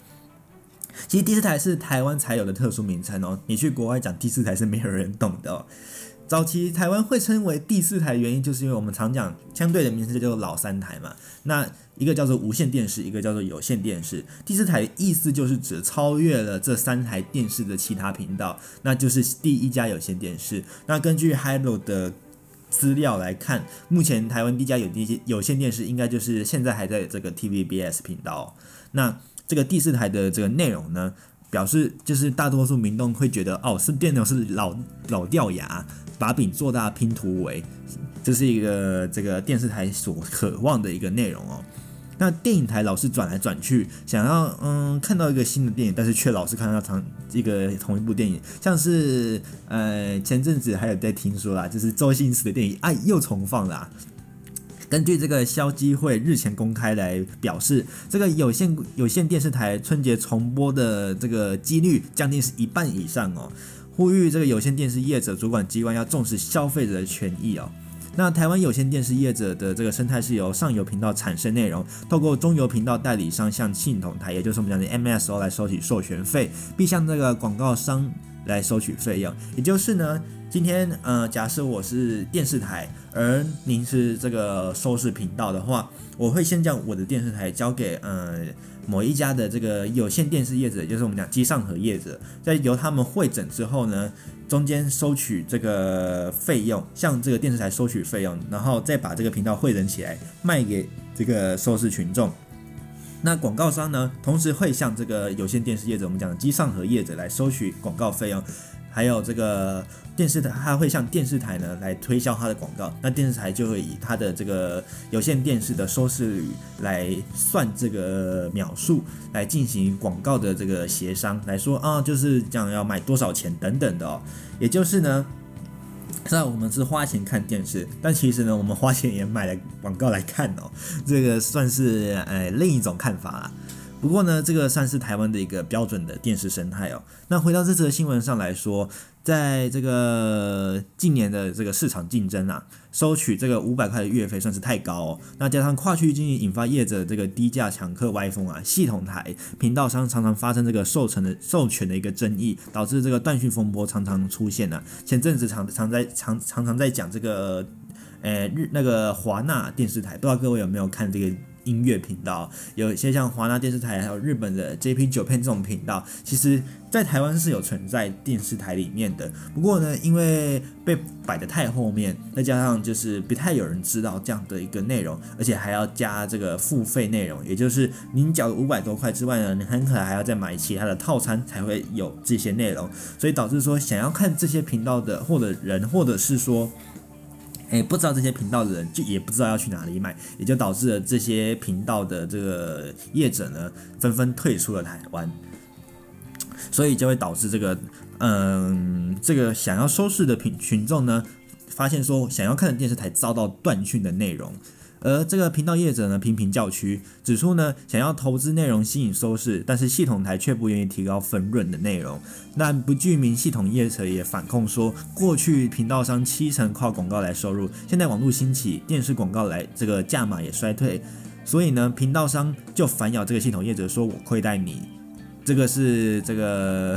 其实第四台是台湾才有的特殊名称哦，你去国外讲第四台是没有人懂的哦。早期台湾会称为第四台，原因就是因为我们常讲相对的名称叫做老三台嘛。那一个叫做无线电视，一个叫做有线电视。第四台的意思就是指超越了这三台电视的其他频道，那就是第一家有线电视。那根据 Hilo 的资料来看，目前台湾第一家有电有线电视，应该就是现在还在这个 TVBS 频道。那这个第四台的这个内容呢，表示就是大多数民众会觉得，哦，是电脑是老老掉牙，把饼做大拼图为，这是一个这个电视台所渴望的一个内容哦。那电影台老是转来转去，想要嗯看到一个新的电影，但是却老是看到同一个同一部电影，像是呃前阵子还有在听说啦，就是周星驰的电影啊又重放啦。根据这个消基会日前公开来表示，这个有线有线电视台春节重播的这个几率将近是一半以上哦，呼吁这个有线电视业者主管机关要重视消费者的权益哦。那台湾有线电视业者的这个生态是由上游频道产生内容，透过中游频道代理商向系统台，也就是我们讲的 MSO 来收取授权费，并向这个广告商来收取费用。也就是呢，今天呃，假设我是电视台，而您是这个收视频道的话，我会先将我的电视台交给呃某一家的这个有线电视业者，就是我们讲机上盒业者，在由他们会诊之后呢。中间收取这个费用，向这个电视台收取费用，然后再把这个频道会诊起来卖给这个收视群众。那广告商呢，同时会向这个有线电视业者，我们讲的机上盒业者来收取广告费用。还有这个电视台，它会向电视台呢来推销它的广告，那电视台就会以它的这个有线电视的收视率来算这个秒数，来进行广告的这个协商，来说啊，就是讲要卖多少钱等等的哦。也就是呢，虽然我们是花钱看电视，但其实呢，我们花钱也买了广告来看哦。这个算是呃另一种看法。不过呢，这个算是台湾的一个标准的电视生态哦。那回到这则新闻上来说，在这个近年的这个市场竞争啊，收取这个五百块的月费算是太高哦。那加上跨区域经营引发业者这个低价抢客歪风啊，系统台频道商常常发生这个授权的授权的一个争议，导致这个断讯风波常常出现呢、啊。前阵子常常在常常常在讲这个，呃日那个华纳电视台，不知道各位有没有看这个？音乐频道有一些像华纳电视台，还有日本的 JP 九片这种频道，其实在台湾是有存在电视台里面的。不过呢，因为被摆得太后面，再加上就是不太有人知道这样的一个内容，而且还要加这个付费内容，也就是您缴五百多块之外呢，你很可能还要再买其他的套餐才会有这些内容，所以导致说想要看这些频道的或者人，或者是说。诶，不知道这些频道的人，就也不知道要去哪里买，也就导致了这些频道的这个业者呢，纷纷退出了台湾，所以就会导致这个，嗯，这个想要收视的群群众呢，发现说想要看的电视台遭到断讯的内容。而这个频道业者呢，频频叫屈，指出呢，想要投资内容吸引收视，但是系统台却不愿意提高分润的内容。那不具名系统业者也反控说，过去频道商七成靠广告来收入，现在网络兴起，电视广告来这个价码也衰退，所以呢，频道商就反咬这个系统业者，说我亏待你。这个是这个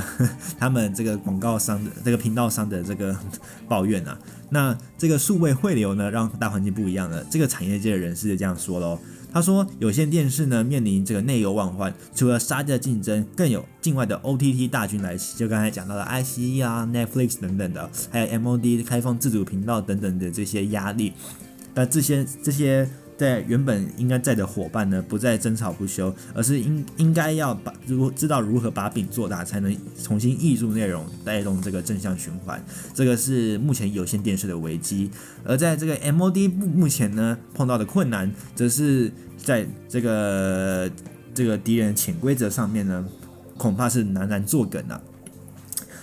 他们这个广告商的这个频道商的这个抱怨啊。那这个数位汇流呢，让大环境不一样了。这个产业界的人士就这样说喽，他说有线电视呢面临这个内忧外患，除了杀价竞争，更有境外的 OTT 大军来袭，就刚才讲到的 I C E 啊、Netflix 等等的，还有 MOD 开放自主频道等等的这些压力。那这些这些在原本应该在的伙伴呢，不再争吵不休，而是应应该要把如知道如何把饼做大，才能重新挹注内容，带动这个正向循环。这个是目前有线电视的危机。而在这个 MOD 目前呢碰到的困难，则是在这个这个敌人潜规则上面呢，恐怕是难难作梗啊。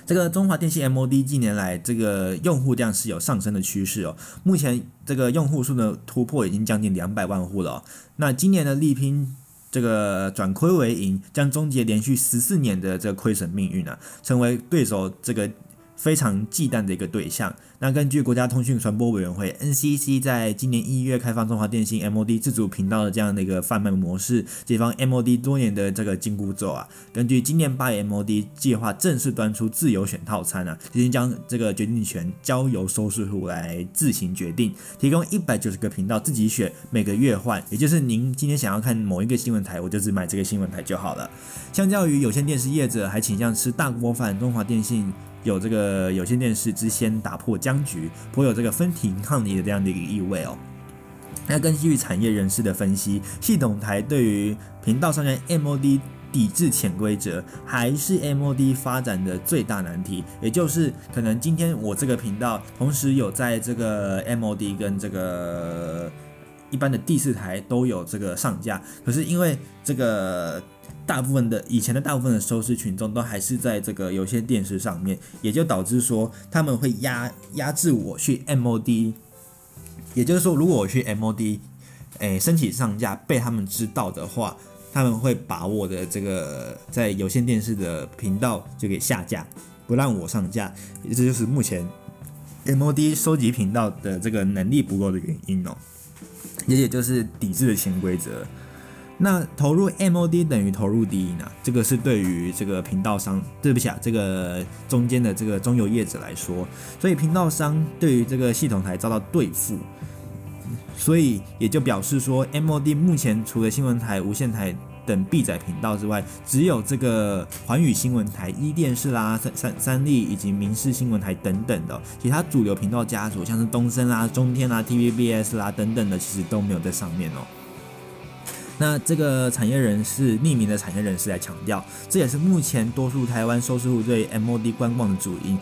这个中华电信 MOD 近年来这个用户量是有上升的趋势哦，目前这个用户数的突破已经将近两百万户了哦。那今年的力拼这个转亏为盈，将终结连续十四年的这个亏损命运啊，成为对手这个。非常忌惮的一个对象。那根据国家通讯传播委员会 NCC 在今年一月开放中华电信 MOD 自主频道的这样的一个贩卖模式，解放 MOD 多年的这个紧箍咒啊。根据今年八月 MOD 计划正式端出自由选套餐啊，已经将这个决定权交由收视户来自行决定，提供一百九十个频道自己选，每个月换，也就是您今天想要看某一个新闻台，我就只买这个新闻台就好了。相较于有线电视业者还倾向吃大锅饭，中华电信。有这个有线电视之先打破僵局，颇有这个分庭抗礼的这样的一个意味哦。那根据产业人士的分析，系统台对于频道上面 MOD 抵制潜规则，还是 MOD 发展的最大难题。也就是可能今天我这个频道同时有在这个 MOD 跟这个一般的第四台都有这个上架，可是因为这个。大部分的以前的大部分的收视群众都还是在这个有线电视上面，也就导致说他们会压压制我去 MOD，也就是说，如果我去 MOD，诶申请上架被他们知道的话，他们会把我的这个在有线电视的频道就给下架，不让我上架，这就是目前 MOD 收集频道的这个能力不够的原因哦，也也就是抵制的潜规则。那投入 MOD 等于投入敌营啊，这个是对于这个频道商，对不起啊，这个中间的这个中游业者来说，所以频道商对于这个系统台遭到对付，所以也就表示说，MOD 目前除了新闻台、无线台等 B 载频道之外，只有这个环宇新闻台、一电视啦、三三三立以及民视新闻台等等的其他主流频道家族，像是东森啦、中天啦、TVBS 啦等等的，其实都没有在上面哦。那这个产业人士匿名的产业人士来强调，这也是目前多数台湾收视户对 MOD 观望的主因。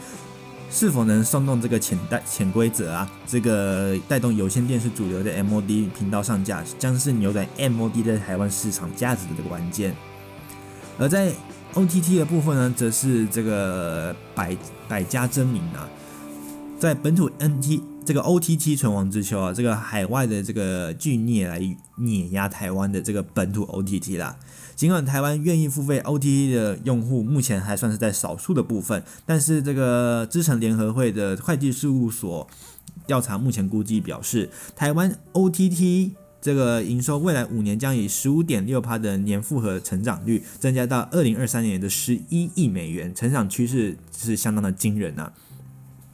是否能松动这个潜带潜规则啊？这个带动有线电视主流的 MOD 频道上架，将是扭转 MOD 在台湾市场价值的这个关键。而在 OTT 的部分呢，则是这个百百家争鸣啊，在本土 NT。这个 OTT 存亡之秋啊，这个海外的这个巨孽来碾压台湾的这个本土 OTT 啦。尽管台湾愿意付费 OTT 的用户目前还算是在少数的部分，但是这个资诚联合会的会计事务所调查目前估计表示，台湾 OTT 这个营收未来五年将以十五点六趴的年复合成长率增加到二零二三年的十一亿美元，成长趋势是相当的惊人啊。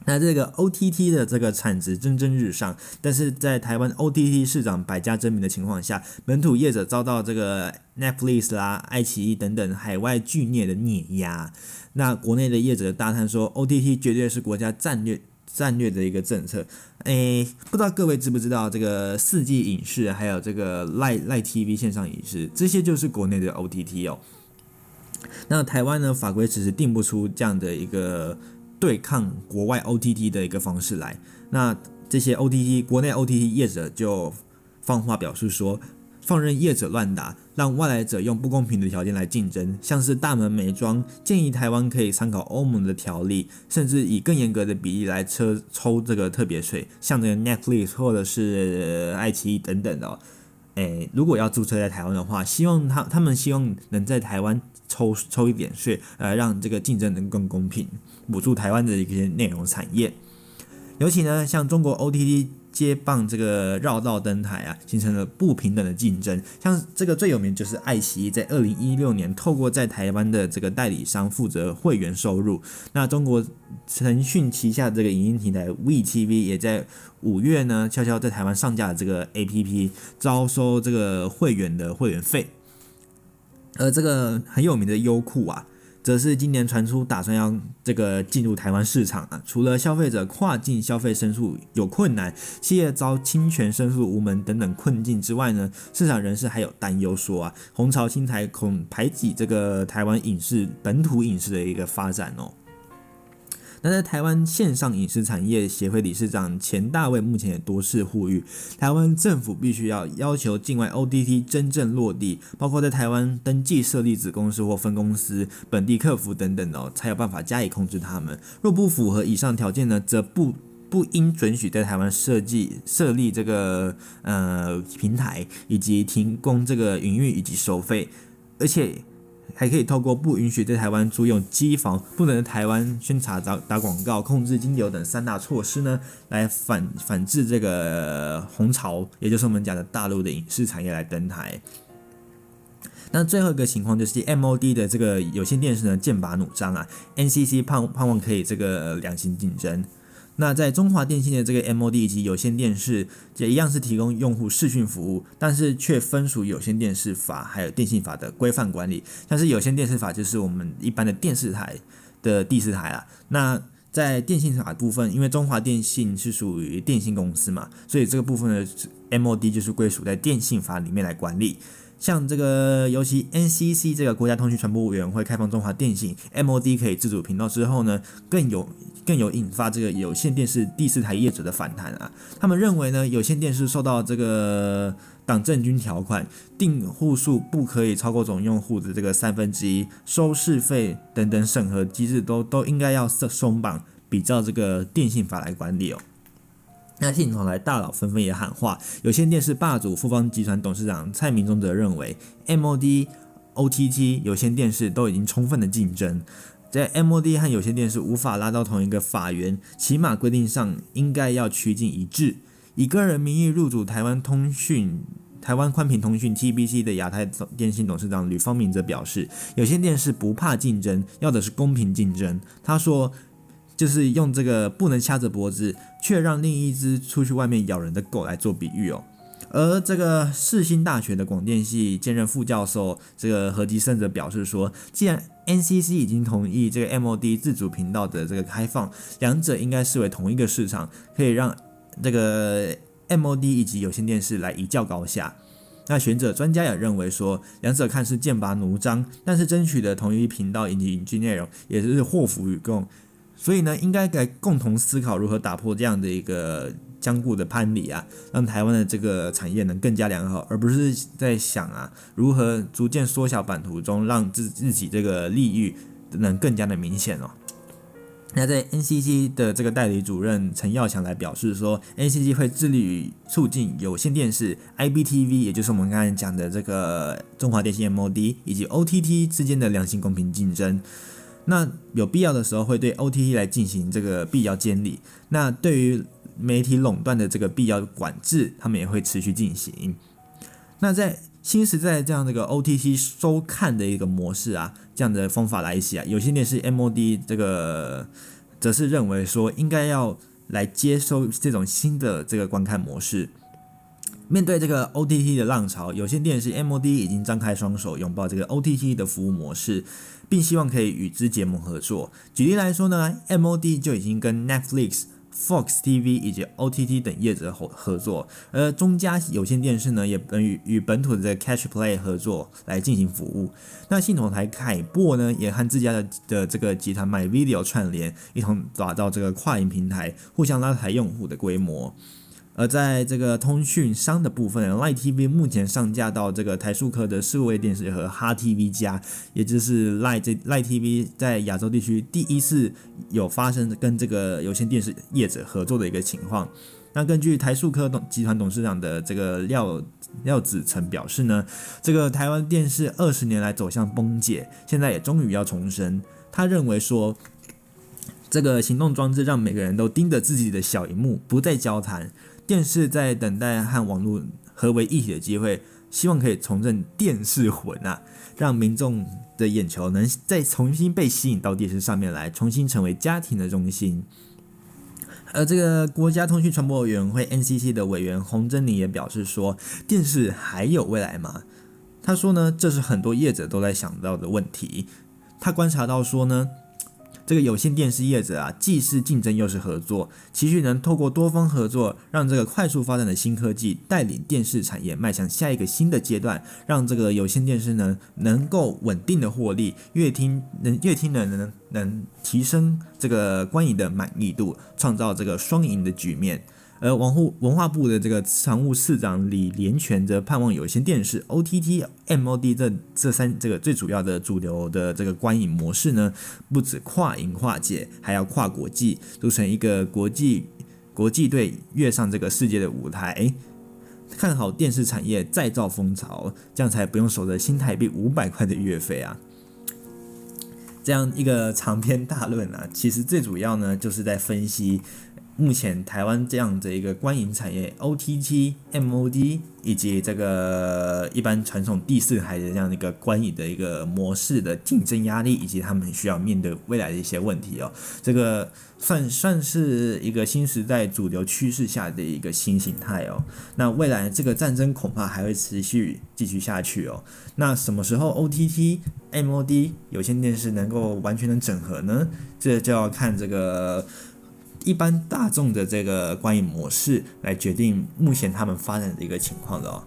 那这个 OTT 的这个产值蒸蒸日上，但是在台湾 OTT 市场百家争鸣的情况下，本土业者遭到这个 Netflix 啦、爱奇艺等等海外巨孽的碾压。那国内的业者大叹说，OTT 绝对是国家战略战略的一个政策。诶，不知道各位知不知道，这个四季影视还有这个赖赖 TV 线上影视，这些就是国内的 OTT 哦。那台湾呢，法规其实定不出这样的一个。对抗国外 OTT 的一个方式来，那这些 OTT 国内 OTT 业者就放话表示说，放任业者乱打，让外来者用不公平的条件来竞争，像是大门美妆建议台湾可以参考欧盟的条例，甚至以更严格的比例来抽抽这个特别税，像这个 Netflix 或者是爱奇艺等等的。诶，如果要注册在台湾的话，希望他他们希望能在台湾抽抽一点税，呃，让这个竞争能更公平，补助台湾的一些内容产业。尤其呢，像中国 OTT。接棒这个绕道登台啊，形成了不平等的竞争。像这个最有名就是爱奇艺，在二零一六年透过在台湾的这个代理商负责会员收入。那中国腾讯旗下这个影音平台 WeTV 也在五月呢，悄悄在台湾上架了这个 APP，招收这个会员的会员费。而这个很有名的优酷啊。则是今年传出打算要这个进入台湾市场啊。除了消费者跨境消费申诉有困难，企业遭侵权申诉无门等等困境之外呢，市场人士还有担忧说啊，红潮新台恐排挤这个台湾影视本土影视的一个发展哦。那在台湾线上影视产业协会理事长钱大卫目前也多次呼吁，台湾政府必须要要求境外 OTT 真正落地，包括在台湾登记设立子公司或分公司、本地客服等等哦，才有办法加以控制他们。若不符合以上条件呢，则不不应准许在台湾设计设立这个呃平台，以及提供这个营运以及收费，而且。还可以透过不允许在台湾租用机房、不能在台湾宣传打打广告、控制金流等三大措施呢，来反反制这个红潮，也就是我们讲的大陆的影视产业来登台。那最后一个情况就是 MOD 的这个有线电视呢，剑拔弩张啊，NCC 盼盼望可以这个良性竞争。那在中华电信的这个 MOD 以及有线电视也一样是提供用户视讯服务，但是却分属有线电视法还有电信法的规范管理。像是有线电视法就是我们一般的电视台的第四台啊。那在电信法部分，因为中华电信是属于电信公司嘛，所以这个部分的 MOD 就是归属在电信法里面来管理。像这个，尤其 NCC 这个国家通讯传播委员会开放中华电信 MOD 可以自主频道之后呢，更有更有引发这个有线电视第四台业者的反弹啊。他们认为呢，有线电视受到这个党政军条款，订户数不可以超过总用户的这个三分之一，收视费等等审核机制都都应该要松松绑，比照这个电信法来管理哦。那信统台大佬纷纷也喊话，有线电视霸主富邦集团董事长蔡明忠则认为，MOD、OTT 有线电视都已经充分的竞争，在 MOD 和有线电视无法拉到同一个法源，起码规定上应该要趋近一致。以个人名义入主台湾通讯、台湾宽频通讯 TBC 的亚太电信董事长吕方明则表示，有线电视不怕竞争，要的是公平竞争。他说。就是用这个不能掐着脖子，却让另一只出去外面咬人的狗来做比喻哦。而这个世新大学的广电系兼任副教授这个何吉生则表示说，既然 NCC 已经同意这个 MOD 自主频道的这个开放，两者应该视为同一个市场，可以让这个 MOD 以及有线电视来一较高下。那学者专家也认为说，两者看似剑拔弩张，但是争取的同一频道以及影剧内容也是祸福与共。所以呢，应该来共同思考如何打破这样的一个僵固的藩篱啊，让台湾的这个产业能更加良好，而不是在想啊如何逐渐缩小版图中，让自自己这个利益能更加的明显哦。那在 NCC 的这个代理主任陈耀强来表示说，NCC 会致力于促进有线电视 I B T V，也就是我们刚才讲的这个中华电信 MOD 以及 OTT 之间的良性公平竞争。那有必要的时候会对 OTT 来进行这个必要监理。那对于媒体垄断的这个必要管制，他们也会持续进行。那在新时代这样的一个 OTT 收看的一个模式啊，这样的方法来袭啊，有线电视 MOD 这个则是认为说应该要来接收这种新的这个观看模式。面对这个 OTT 的浪潮，有线电视 MOD 已经张开双手拥抱这个 OTT 的服务模式。并希望可以与之结盟合作。举例来说呢，MOD 就已经跟 Netflix、Fox TV 以及 OTT 等业者合合作，而中嘉有线电视呢，也本与与本土的这个 Catch Play 合作来进行服务。那信统台凯擘呢，也和自家的的这个集团 MyVideo 串联，一同打造这个跨营平台，互相拉抬用户的规模。而在这个通讯商的部分，Line TV 目前上架到这个台数科的数位电视和哈 TV 加，也就是 Line 这 Line TV 在亚洲地区第一次有发生跟这个有线电视业者合作的一个情况。那根据台数科董集团董事长的这个廖廖子成表示呢，这个台湾电视二十年来走向崩解，现在也终于要重生。他认为说，这个行动装置让每个人都盯着自己的小荧幕，不再交谈。电视在等待和网络合为一体的机会，希望可以重振电视魂啊，让民众的眼球能再重新被吸引到电视上面来，重新成为家庭的中心。而这个国家通讯传播委员会 NCC 的委员洪真妮也表示说，电视还有未来吗？他说呢，这是很多业者都在想到的问题。他观察到说呢。这个有线电视业者啊，既是竞争又是合作，期许能透过多方合作，让这个快速发展的新科技带领电视产业迈向下一个新的阶段，让这个有线电视呢能够稳定的获利，越听能越听人能能提升这个观影的满意度，创造这个双赢的局面。而文化文化部的这个常务市长李连全则盼望有线电视 OTT MOD 这这三这个最主要的主流的这个观影模式呢，不止跨银跨界，还要跨国际，组成一个国际国际队跃上这个世界的舞台。看好电视产业再造风潮，这样才不用守着新台币五百块的月费啊！这样一个长篇大论啊，其实最主要呢就是在分析。目前台湾这样的一个观影产业，OTT、MOD 以及这个一般传统第四台的这样的一个观影的一个模式的竞争压力，以及他们需要面对未来的一些问题哦，这个算算是一个新时代主流趋势下的一个新形态哦。那未来这个战争恐怕还会持续继续下去哦。那什么时候 OTT、MOD 有线电视能够完全的整合呢？这就要看这个。一般大众的这个观影模式来决定目前他们发展的一个情况的哦。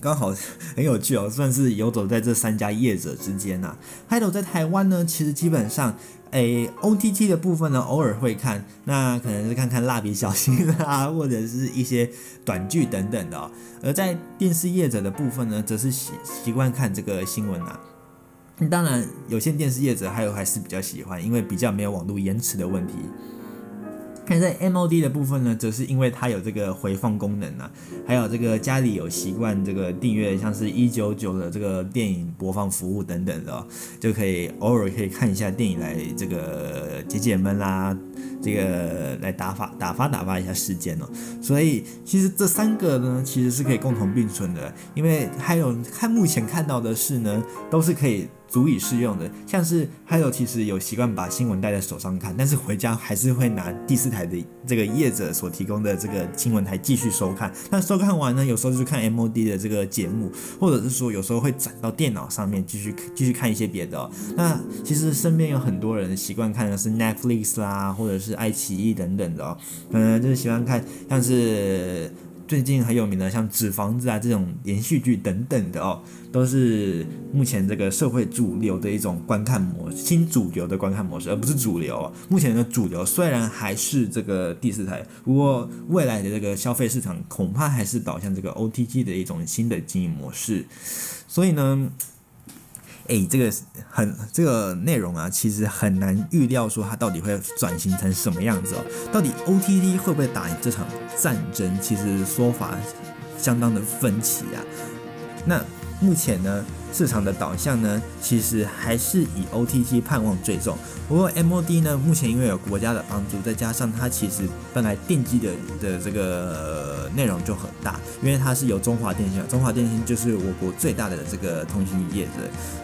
刚好很有趣哦，算是游走在这三家业者之间呐、啊。还有在台湾呢，其实基本上。诶，OTT 的部分呢，偶尔会看，那可能是看看蜡笔小新啊，或者是一些短剧等等的哦。而在电视业者的部分呢，则是习习惯看这个新闻啊。当然，有线电视业者还有还是比较喜欢，因为比较没有网络延迟的问题。看在 MOD 的部分呢，则是因为它有这个回放功能啊，还有这个家里有习惯这个订阅像是一九九的这个电影播放服务等等的，就可以偶尔可以看一下电影来这个解解闷啦，这个来打发打发打发一下时间哦。所以其实这三个呢，其实是可以共同并存的，因为还有看目前看到的是呢，都是可以。足以适用的，像是还有其实有习惯把新闻带在手上看，但是回家还是会拿第四台的这个业者所提供的这个新闻台继续收看。那收看完呢，有时候就看 MOD 的这个节目，或者是说有时候会转到电脑上面继续继续看一些别的哦。那其实身边有很多人习惯看的是 Netflix 啦，或者是爱奇艺等等的哦，嗯，就是喜欢看像是。最近很有名的，像《纸房子》啊这种连续剧等等的哦，都是目前这个社会主流的一种观看模，新主流的观看模式，而不是主流哦。目前的主流虽然还是这个第四台，不过未来的这个消费市场恐怕还是导向这个 OTG 的一种新的经营模式，所以呢。诶，这个很这个内容啊，其实很难预料说它到底会转型成什么样子哦。到底 OTT 会不会打赢这场战争？其实说法相当的分歧啊。那目前呢，市场的导向呢，其实还是以 OTT 盼望最重。不过 MOD 呢，目前因为有国家的帮助，再加上它其实本来电机的的这个内容就很大，因为它是由中华电信，中华电信就是我国最大的这个通信业者，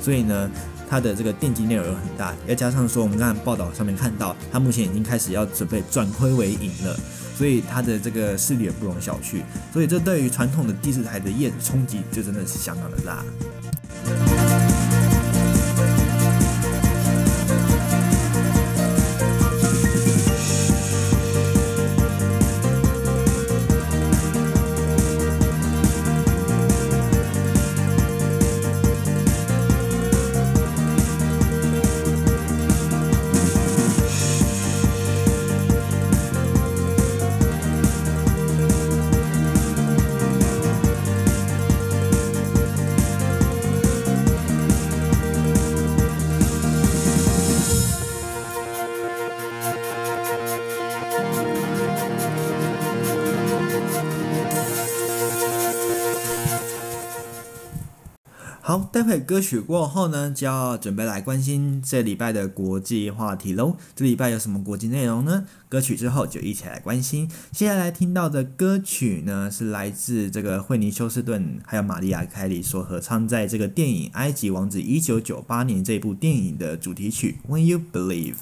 所以呢，它的这个电机内容很大。再加上说，我们刚才报道上面看到，它目前已经开始要准备转亏为盈了。所以它的这个势力也不容小觑，所以这对于传统的第四台的业冲击就真的是相当的大。好，歌曲过后呢，就要准备来关心这礼拜的国际话题喽。这礼拜有什么国际内容呢？歌曲之后就一起来关心。接下来听到的歌曲呢，是来自这个惠尼休斯顿还有玛利亚凯莉所合唱，在这个电影《埃及王子》一九九八年这部电影的主题曲《When You Believe》。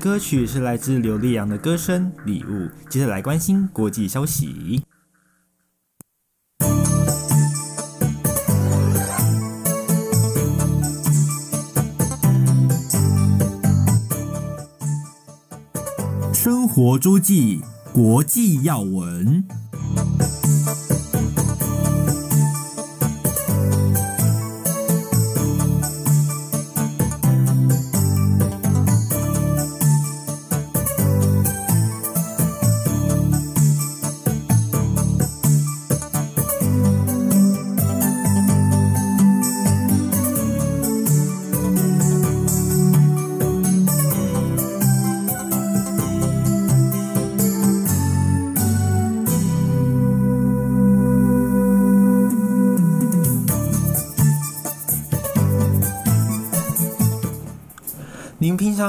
歌曲是来自刘力扬的歌声《礼物》。接着来关心国际消息。生活周记，国际要闻。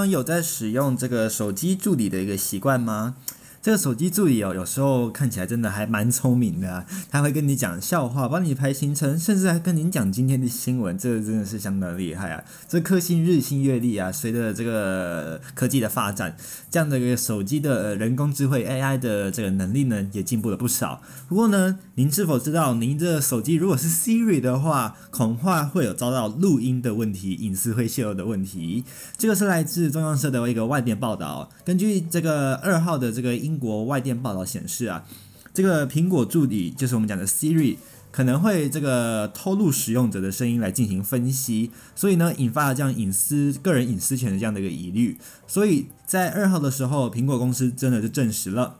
有在使用这个手机助理的一个习惯吗？这个手机助理哦，有时候看起来真的还蛮聪明的，他会跟你讲笑话，帮你排行程，甚至还跟你讲今天的新闻，这个真的是相当厉害啊！这科技日新月异啊，随着这个科技的发展，这样的一个手机的人工智慧 AI 的这个能力呢，也进步了不少。不过呢，您是否知道，您的手机如果是 Siri 的话，恐怕会有遭到录音的问题，隐私会泄露的问题。这个是来自中央社的一个外电报道，根据这个二号的这个英国外电报道显示啊，这个苹果助理就是我们讲的 Siri 可能会这个偷录使用者的声音来进行分析，所以呢，引发了这样隐私、个人隐私权的这样的一个疑虑。所以在二号的时候，苹果公司真的就证实了，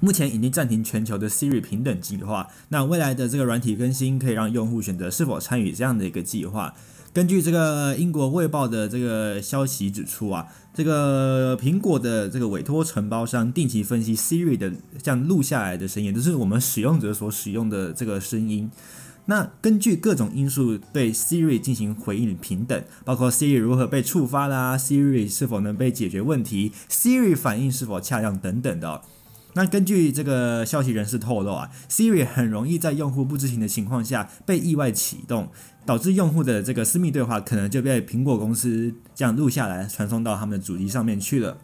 目前已经暂停全球的 Siri 平等计划。那未来的这个软体更新可以让用户选择是否参与这样的一个计划。根据这个英国卫报的这个消息指出啊，这个苹果的这个委托承包商定期分析 Siri 的这样录下来的声音，就是我们使用者所使用的这个声音。那根据各种因素对 Siri 进行回应平等，包括 Siri 如何被触发啦，Siri 是否能被解决问题，Siri 反应是否恰当等等的。那根据这个消息人士透露啊，Siri 很容易在用户不知情的情况下被意外启动。导致用户的这个私密对话可能就被苹果公司这样录下来，传送到他们的主机上面去了。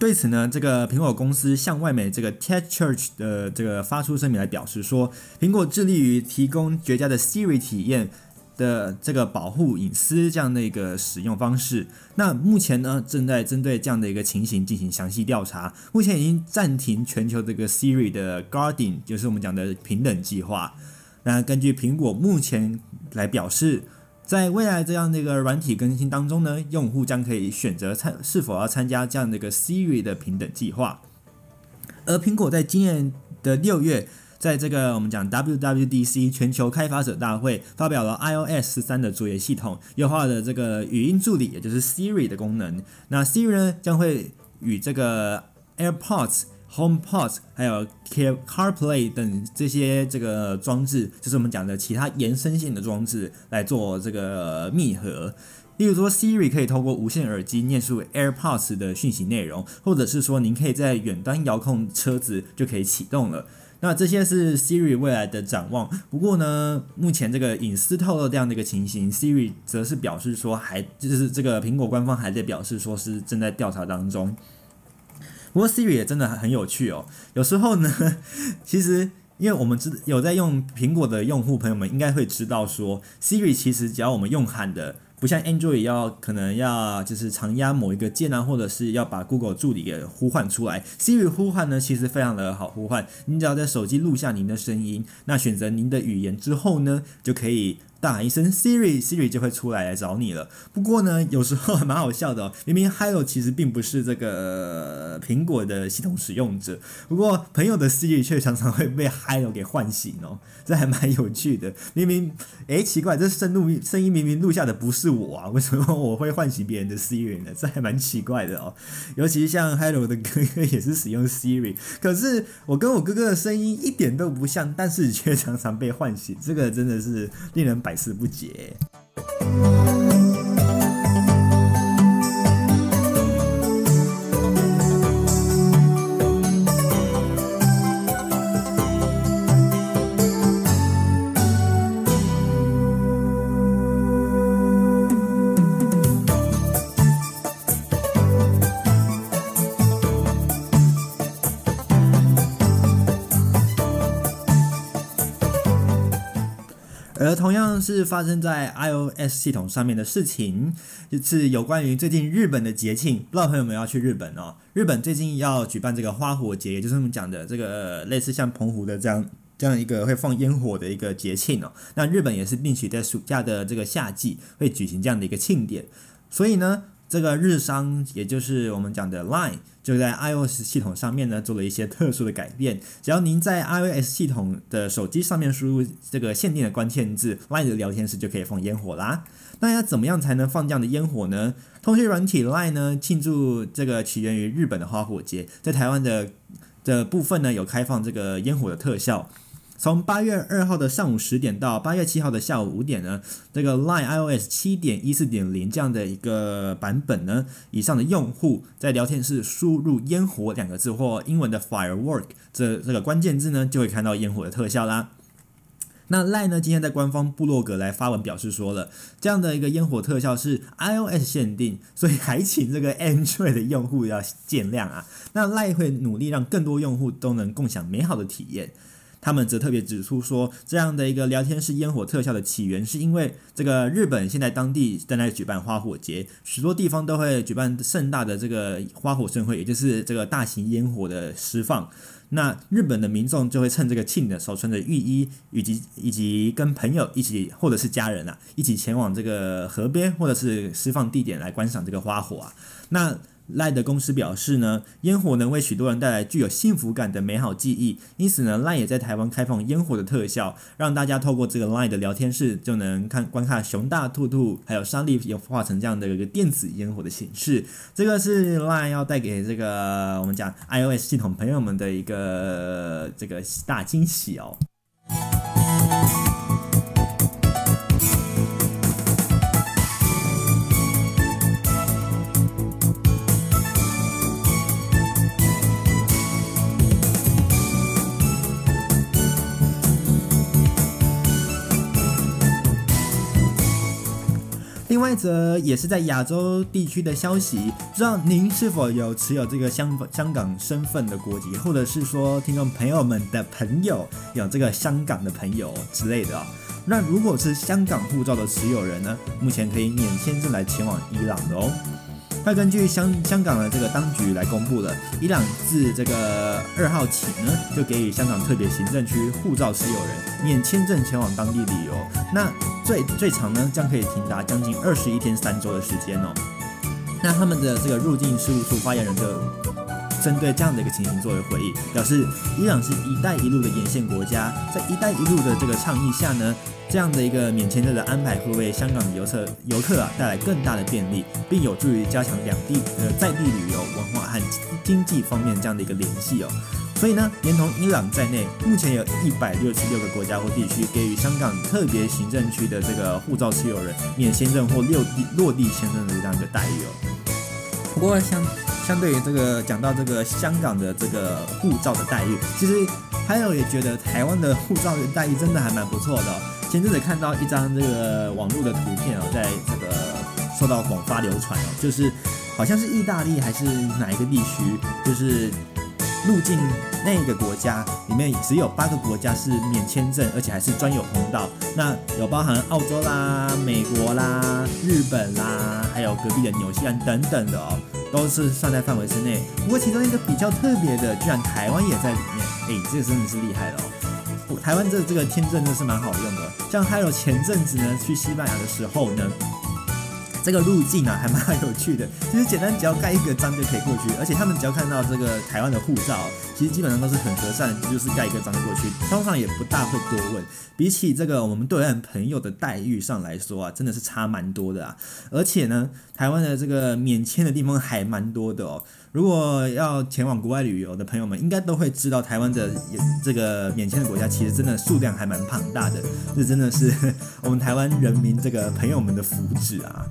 对此呢，这个苹果公司向外媒这个 TechCrunch 的这个发出声明来表示说，苹果致力于提供绝佳的 Siri 体验的这个保护隐私这样的一个使用方式。那目前呢，正在针对这样的一个情形进行详细调查。目前已经暂停全球这个 Siri 的 Guardian，就是我们讲的平等计划。那根据苹果目前来表示，在未来这样的一个软体更新当中呢，用户将可以选择参是否要参加这样的一个 Siri 的平等计划。而苹果在今年的六月，在这个我们讲 WWDC 全球开发者大会发表了 iOS 十三的作业系统优化了这个语音助理，也就是 Siri 的功能。那 Siri 呢，将会与这个 AirPods。HomePod 还有 CarPlay 等这些这个装置，就是我们讲的其他延伸性的装置来做这个密合。例如说，Siri 可以透过无线耳机念出 AirPods 的讯息内容，或者是说，您可以在远端遥控车子就可以启动了。那这些是 Siri 未来的展望。不过呢，目前这个隐私透露这样的一个情形，Siri 则是表示说还就是这个苹果官方还在表示说是正在调查当中。不过 Siri 也真的很有趣哦。有时候呢，其实因为我们知有在用苹果的用户朋友们应该会知道说，Siri 其实只要我们用喊的，不像 Android 要可能要就是常压某一个键啊，或者是要把 Google 助理给呼唤出来。Siri 呼唤呢，其实非常的好呼唤。你只要在手机录下您的声音，那选择您的语言之后呢，就可以。大喊一声 Siri，Siri 就会出来来找你了。不过呢，有时候还 蛮好笑的哦。明明 Hello 其实并不是这个苹果的系统使用者，不过朋友的 Siri 却常常会被 Hello 给唤醒哦。这还蛮有趣的。明明诶，奇怪，这声录声音明明录下的不是我啊，为什么我会唤醒别人的 Siri 呢？这还蛮奇怪的哦。尤其像 Hello 的哥哥也是使用 Siri，可是我跟我哥哥的声音一点都不像，但是却常常被唤醒，这个真的是令人。百思不解。而同样是发生在 iOS 系统上面的事情，就是有关于最近日本的节庆，不知道朋友们要去日本哦。日本最近要举办这个花火节，也就是我们讲的这个类似像澎湖的这样这样一个会放烟火的一个节庆哦。那日本也是定期在暑假的这个夏季会举行这样的一个庆典，所以呢。这个日商，也就是我们讲的 Line，就在 iOS 系统上面呢做了一些特殊的改变。只要您在 iOS 系统的手机上面输入这个限定的关键字 “Line” 的聊天室，就可以放烟火啦。那要怎么样才能放这样的烟火呢？通讯软体 Line 呢庆祝这个起源于日本的花火节，在台湾的的部分呢有开放这个烟火的特效。从八月二号的上午十点到八月七号的下午五点呢，这个 Line iOS 七点一四点零这样的一个版本呢，以上的用户在聊天室输入“烟火”两个字或英文的 “firework” 这这个关键字呢，就会看到烟火的特效啦。那 Line 呢，今天在官方部落格来发文表示说了，这样的一个烟火特效是 iOS 限定，所以还请这个 Android 的用户要见谅啊。那 Line 会努力让更多用户都能共享美好的体验。他们则特别指出说，这样的一个聊天式烟火特效的起源，是因为这个日本现在当地正在举办花火节，许多地方都会举办盛大的这个花火盛会，也就是这个大型烟火的释放。那日本的民众就会趁这个庆的时候，穿着浴衣，以及以及跟朋友一起，或者是家人啊，一起前往这个河边或者是释放地点来观赏这个花火啊。那赖的公司表示呢，烟火能为许多人带来具有幸福感的美好记忆，因此呢，赖也在台湾开放烟火的特效，让大家透过这个赖的聊天室就能看观看熊大兔兔还有莎莉也画成这样的一个电子烟火的形式。这个是赖要带给这个我们讲 iOS 系统朋友们的一个这个大惊喜哦。另外一则也是在亚洲地区的消息，不知道您是否有持有这个香香港身份的国籍，或者是说听众朋友们的朋友有这个香港的朋友之类的哦。那如果是香港护照的持有人呢，目前可以免签证来前往伊朗的哦。那根据香香港的这个当局来公布了，伊朗自这个二号起呢，就给予香港特别行政区护照持有人免签证前往当地旅游。那最最长呢，将可以停达将近二十一天三周的时间哦。那他们的这个入境事务处发言人就针对这样的一个情形作为回应，表示伊朗是一带一路的沿线国家，在一带一路的这个倡议下呢。这样的一个免签证的安排会为香港的游客游客啊带来更大的便利，并有助于加强两地呃在地旅游文化和经济方面这样的一个联系哦。所以呢，连同伊朗在内，目前有一百六十六个国家或地区给予香港特别行政区的这个护照持有人免签证或落地落地签证的这样一个待遇哦。不过相相对于这个讲到这个香港的这个护照的待遇，其实还有也觉得台湾的护照的待遇真的还蛮不错的。前阵子看到一张这个网络的图片哦，在这个受到广发流传哦，就是好像是意大利还是哪一个地区，就是入境那个国家里面只有八个国家是免签证，而且还是专有通道。那有包含澳洲啦、美国啦、日本啦，还有隔壁的纽西兰等等的哦，都是算在范围之内。不过其中一个比较特别的，居然台湾也在里面，哎，这个真的是厉害了哦。台湾这这个签证真的是蛮好用的，像还有前阵子呢去西班牙的时候呢，这个入境啊还蛮有趣的，其实简单只要盖一个章就可以过去，而且他们只要看到这个台湾的护照，其实基本上都是很和善，就是盖一个章过去，通常也不大会多问。比起这个我们对岸朋友的待遇上来说啊，真的是差蛮多的啊，而且呢，台湾的这个免签的地方还蛮多的哦。如果要前往国外旅游的朋友们，应该都会知道台湾的这个免签的国家，其实真的数量还蛮庞大的，这真的是 我们台湾人民这个朋友们的福祉啊。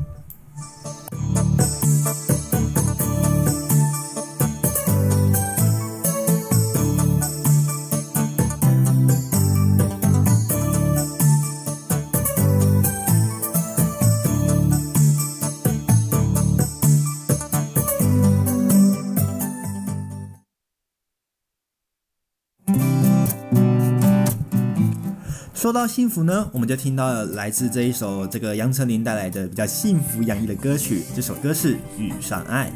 说到幸福呢，我们就听到了来自这一首这个杨丞琳带来的比较幸福洋溢的歌曲，这首歌是《遇上爱》。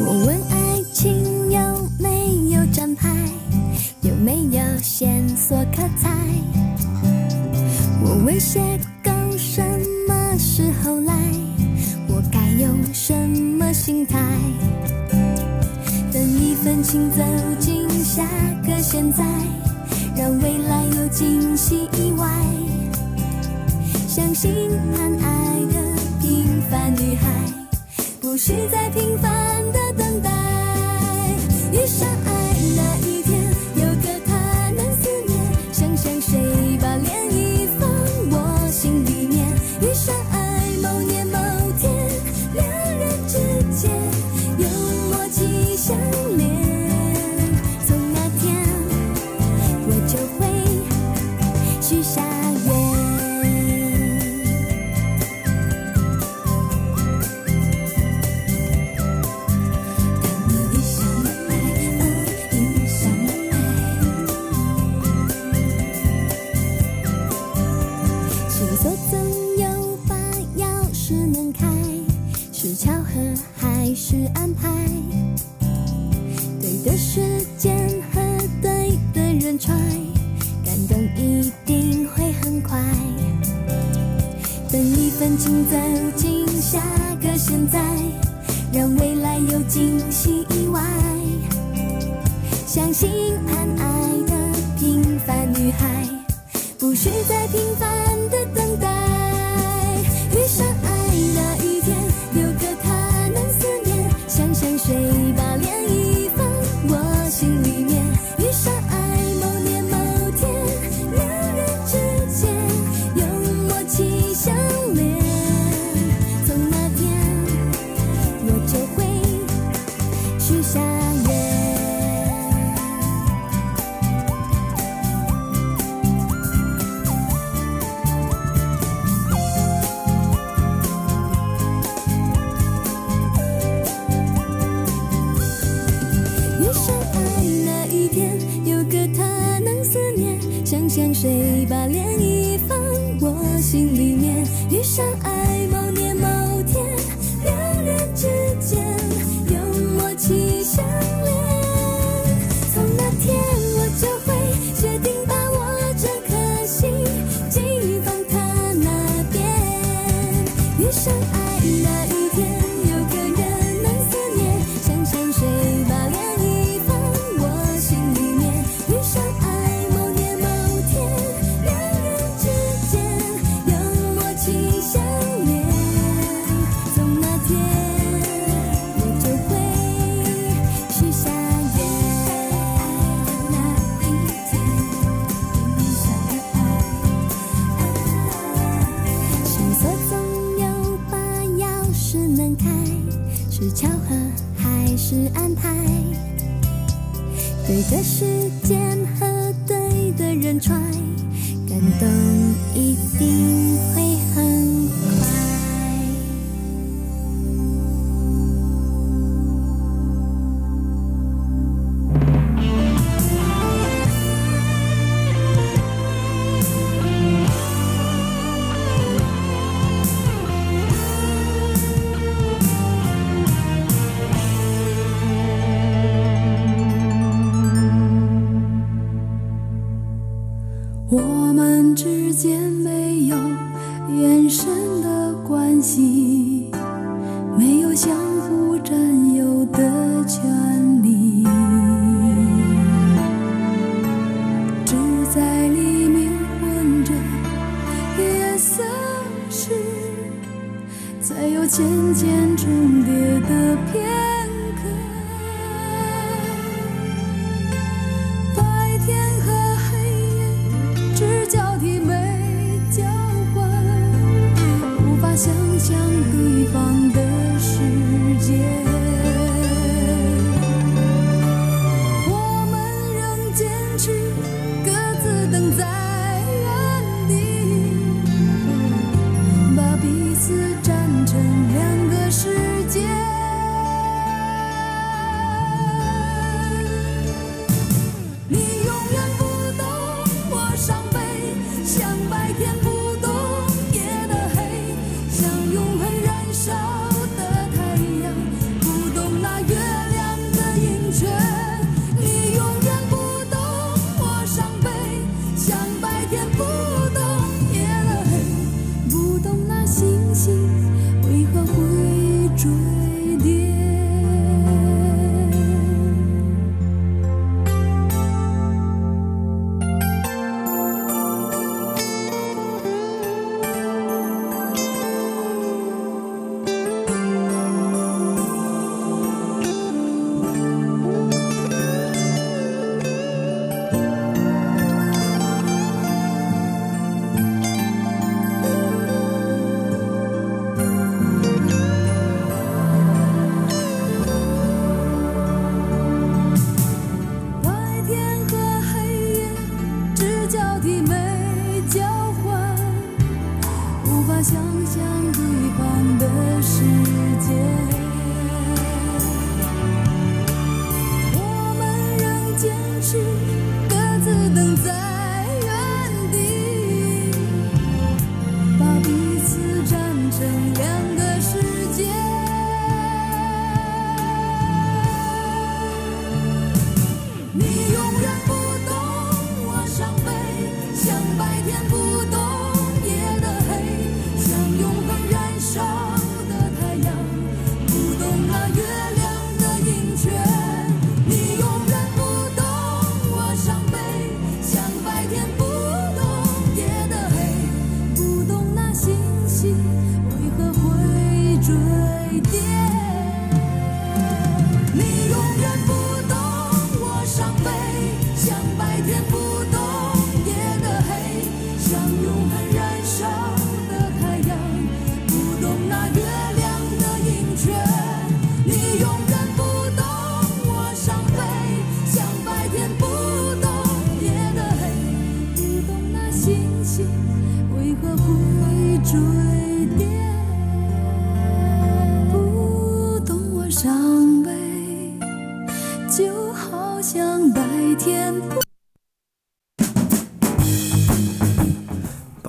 我问爱情有没有站牌，有没有线索可猜？我问邂逅什么时候来？我该用什么心态？分情走进下个现在，让未来有惊喜意外。相信谈爱的平凡女孩，不需再平凡的等待。遇上爱那一开始安排，对的时间和对的人揣，感动一定会很快。等一份情走进下个现在，让未来有惊喜意外。相信盼爱的平凡女孩，不需再平凡的等待。象。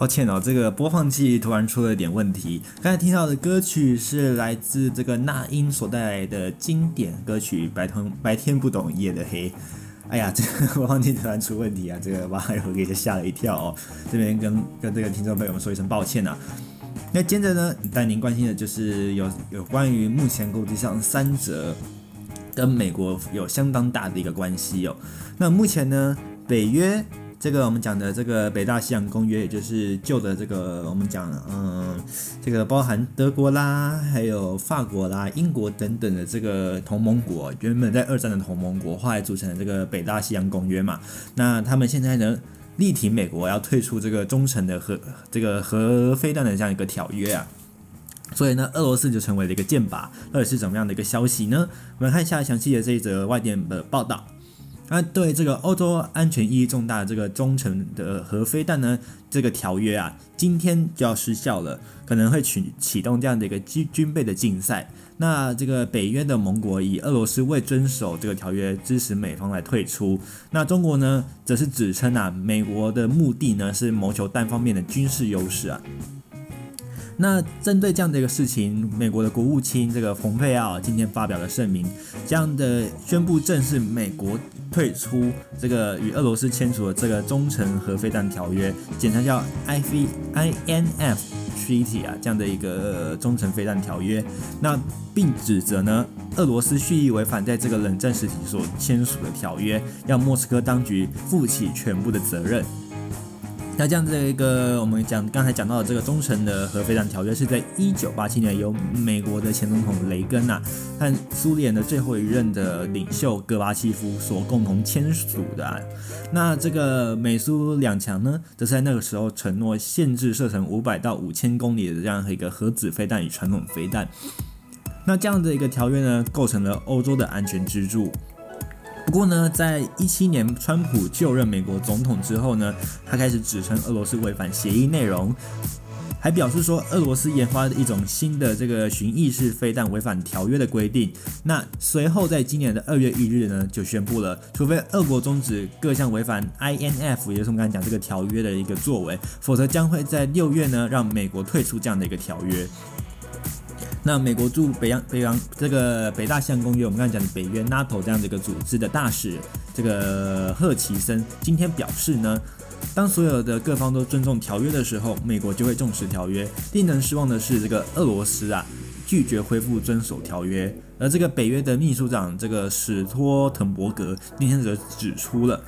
歉哦，这个播放器突然出了点问题。刚才听到的歌曲是来自这个那英所带来的经典歌曲《白天白天不懂夜的黑》。哎呀，这个 播放器突然出问题啊，这个把我给吓了一跳哦。这边跟跟这个听众朋友们说一声抱歉啊。那接着呢，带您关心的就是有有关于目前国际上三则跟美国有相当大的一个关系哦。那目前呢，北约。这个我们讲的这个北大西洋公约，也就是旧的这个我们讲，嗯，这个包含德国啦，还有法国啦、英国等等的这个同盟国，原本在二战的同盟国，后来组成了这个北大西洋公约嘛。那他们现在呢，力挺美国要退出这个忠诚的核这个核飞弹的这样一个条约啊。所以呢，俄罗斯就成为了一个箭靶。到底是怎么样的一个消息呢？我们看一下详细的这一则外电的报道。那对这个欧洲安全意义重大这个忠诚的核飞弹呢，这个条约啊，今天就要失效了，可能会启启动这样的一个军军备的竞赛。那这个北约的盟国以俄罗斯未遵守这个条约，支持美方来退出。那中国呢，则是指称啊，美国的目的呢是谋求单方面的军事优势啊。那针对这样的一个事情，美国的国务卿这个蓬佩奥今天发表了声明，这样的宣布正式美国退出这个与俄罗斯签署的这个忠诚核飞弹条约，简称叫 IV INF Treaty 啊，这样的一个忠诚飞弹条约。那并指责呢，俄罗斯蓄意违反在这个冷战时期所签署的条约，要莫斯科当局负起全部的责任。那这样子的一个，我们讲刚才讲到的这个忠诚的核飞弹条约，是在一九八七年由美国的前总统雷根呐和苏联的最后一任的领袖戈巴契夫所共同签署的啊。那这个美苏两强呢，则是在那个时候承诺限制射程五百到五千公里的这样一个核子飞弹与传统飞弹。那这样的一个条约呢，构成了欧洲的安全支柱。不过呢，在一七年川普就任美国总统之后呢，他开始指称俄罗斯违反协议内容，还表示说俄罗斯研发的一种新的这个巡弋式飞弹违反条约的规定。那随后在今年的二月一日呢，就宣布了，除非俄国终止各项违反 INF，也就是我们刚才讲这个条约的一个作为，否则将会在六月呢让美国退出这样的一个条约。那美国驻北洋北洋这个北大西洋公约，我们刚才讲的北约 NATO 这样的一个组织的大使，这个贺奇森今天表示呢，当所有的各方都尊重条约的时候，美国就会重视条约。令人失望的是，这个俄罗斯啊拒绝恢复遵守条约，而这个北约的秘书长这个史托滕伯格今天则指出了。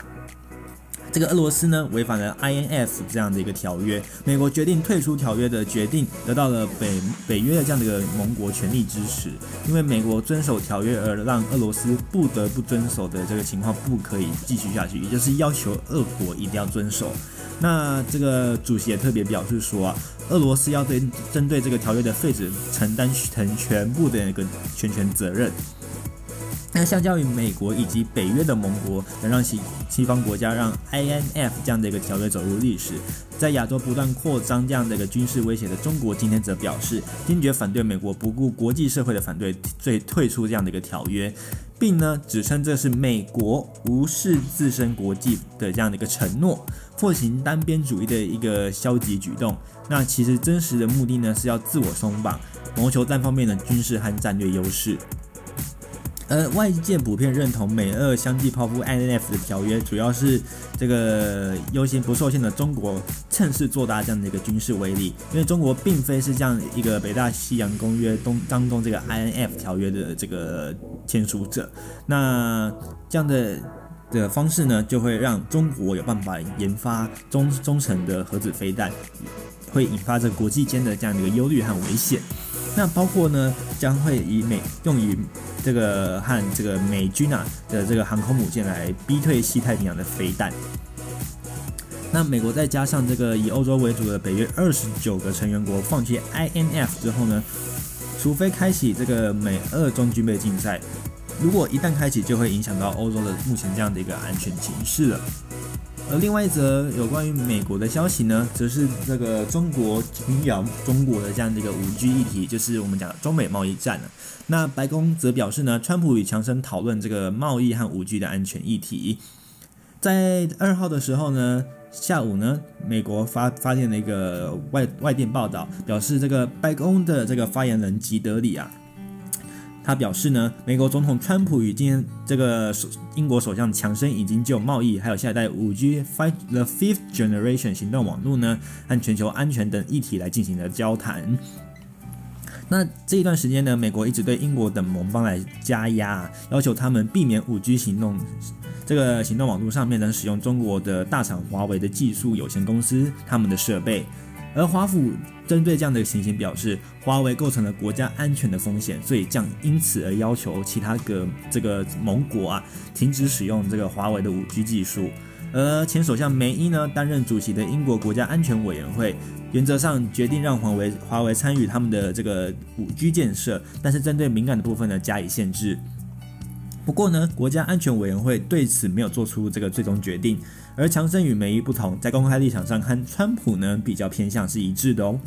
这个俄罗斯呢违反了 INF 这样的一个条约，美国决定退出条约的决定得到了北北约的这样的一个盟国全力支持，因为美国遵守条约而让俄罗斯不得不遵守的这个情况不可以继续下去，也就是要求俄国一定要遵守。那这个主席也特别表示说啊，俄罗斯要对针对这个条约的废止承担全全部的一个全权责任。那相较于美国以及北约的盟国，能让西西方国家让 INF 这样的一个条约走入历史，在亚洲不断扩张这样的一个军事威胁的中国，今天则表示坚决反对美国不顾国际社会的反对，最退出这样的一个条约，并呢指称这是美国无视自身国际的这样的一个承诺，奉行单边主义的一个消极举动。那其实真实的目的呢是要自我松绑，谋求单方面的军事和战略优势。而外界普遍认同美俄相继抛出 INF 的条约，主要是这个优先不受限的中国趁势做大这样的一个军事威力，因为中国并非是这样一个北大西洋公约东当中这个 INF 条约的这个签署者，那这样的的方式呢，就会让中国有办法研发中中程的核子飞弹，会引发这国际间的这样的一个忧虑和危险。那包括呢，将会以美用于这个和这个美军啊的这个航空母舰来逼退西太平洋的飞弹。那美国再加上这个以欧洲为主的北约二十九个成员国放弃 INF 之后呢，除非开启这个美俄中军备竞赛，如果一旦开启，就会影响到欧洲的目前这样的一个安全形势了。而另外一则有关于美国的消息呢，则是这个中国侵扰中国的这样的一个五 G 议题，就是我们讲的中美贸易战了。那白宫则表示呢，川普与强生讨论这个贸易和五 G 的安全议题。在二号的时候呢，下午呢，美国发发现了一个外外电报道，表示这个白宫的这个发言人吉德里啊。他表示呢，美国总统川普与今天这个英国首相强生已经就贸易，还有下一代五 G Five the Fifth Generation 行动网络呢，和全球安全等议题来进行了交谈。那这一段时间呢，美国一直对英国等盟邦来加压，要求他们避免五 G 行动这个行动网络上面呢使用中国的大厂华为的技术有限公司他们的设备。而华府针对这样的情形表示，华为构成了国家安全的风险，所以将因此而要求其他个这个盟国啊停止使用这个华为的五 G 技术。而前首相梅伊呢担任主席的英国国家安全委员会，原则上决定让华为华为参与他们的这个五 G 建设，但是针对敏感的部分呢加以限制。不过呢，国家安全委员会对此没有做出这个最终决定。而强生与梅伊不同，在公开立场上和川普呢比较偏向是一致的哦。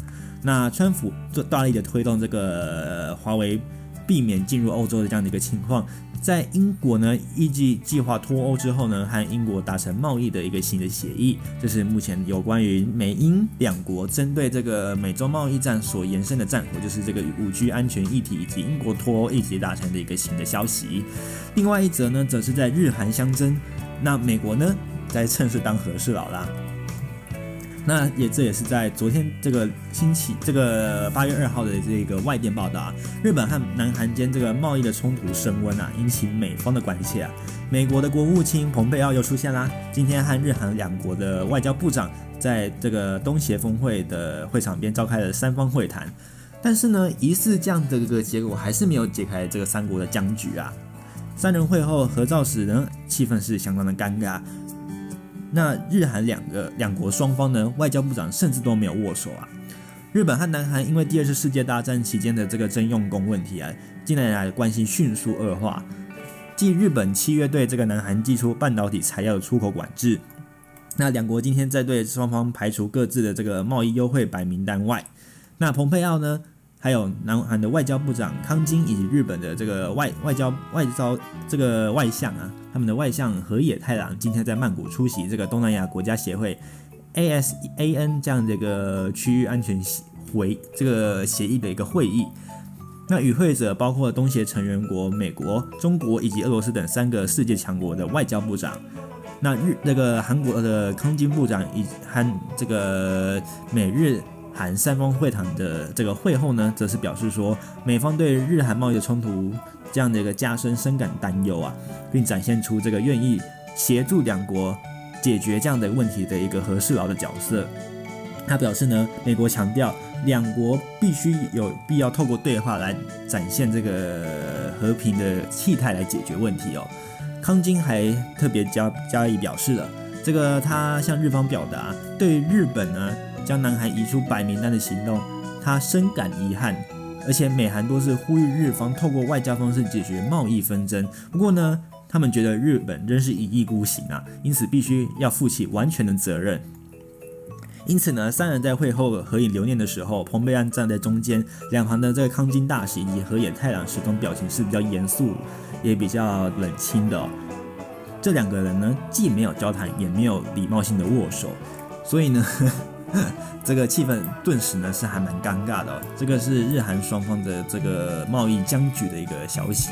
那川普做大力的推动这个华为避免进入欧洲的这样的一个情况，在英国呢预计计划脱欧之后呢，和英国达成贸易的一个新的协议，这是目前有关于美英两国针对这个美洲贸易战所延伸的战火，就是这个五 G 安全议题以及英国脱欧议题达成的一个新的消息。另外一则呢，则是在日韩相争，那美国呢？在趁势当和事佬啦，那也这也是在昨天这个星期这个八月二号的这个外电报道啊，日本和南韩间这个贸易的冲突升温啊，引起美方的关切啊。美国的国务卿蓬佩奥又出现啦，今天和日韩两国的外交部长在这个东协峰会的会场边召开了三方会谈，但是呢，疑似这样的一个结果还是没有解开这个三国的僵局啊。三人会后合照时呢，气氛是相当的尴尬。那日韩两个两国双方呢，外交部长甚至都没有握手啊。日本和南韩因为第二次世界大战期间的这个征用工问题啊，近年来的关系迅速恶化。继日本七月对这个南韩寄出半导体材料的出口管制，那两国今天在对双方排除各自的这个贸易优惠白名单外，那蓬佩奥呢？还有南韩的外交部长康京以及日本的这个外外交外交这个外相啊，他们的外相河野太郎今天在曼谷出席这个东南亚国家协会 ASEAN 这样的一个区域安全协会这个协议的一个会议。那与会者包括东协成员国美国、中国以及俄罗斯等三个世界强国的外交部长。那日那个韩国的康京部长以韩这个美日。韩三方会谈的这个会后呢，则是表示说，美方对日韩贸易的冲突这样的一个加深深感担忧啊，并展现出这个愿意协助两国解决这样的问题的一个和事佬的角色。他表示呢，美国强调两国必须有必要透过对话来展现这个和平的气态来解决问题哦。康金还特别加加以表示了，这个他向日方表达对日本呢。将南韩移出白名单的行动，他深感遗憾，而且美韩多次呼吁日方透过外交方式解决贸易纷争。不过呢，他们觉得日本仍是一意孤行啊，因此必须要负起完全的责任。因此呢，三人在会后合影留念的时候，彭贝安站在中间，两旁的这个康京大使以及河野太郎始终表情是比较严肃，也比较冷清的。这两个人呢，既没有交谈，也没有礼貌性的握手，所以呢，这个气氛顿时呢是还蛮尴尬的哦。这个是日韩双方的这个贸易僵局的一个消息。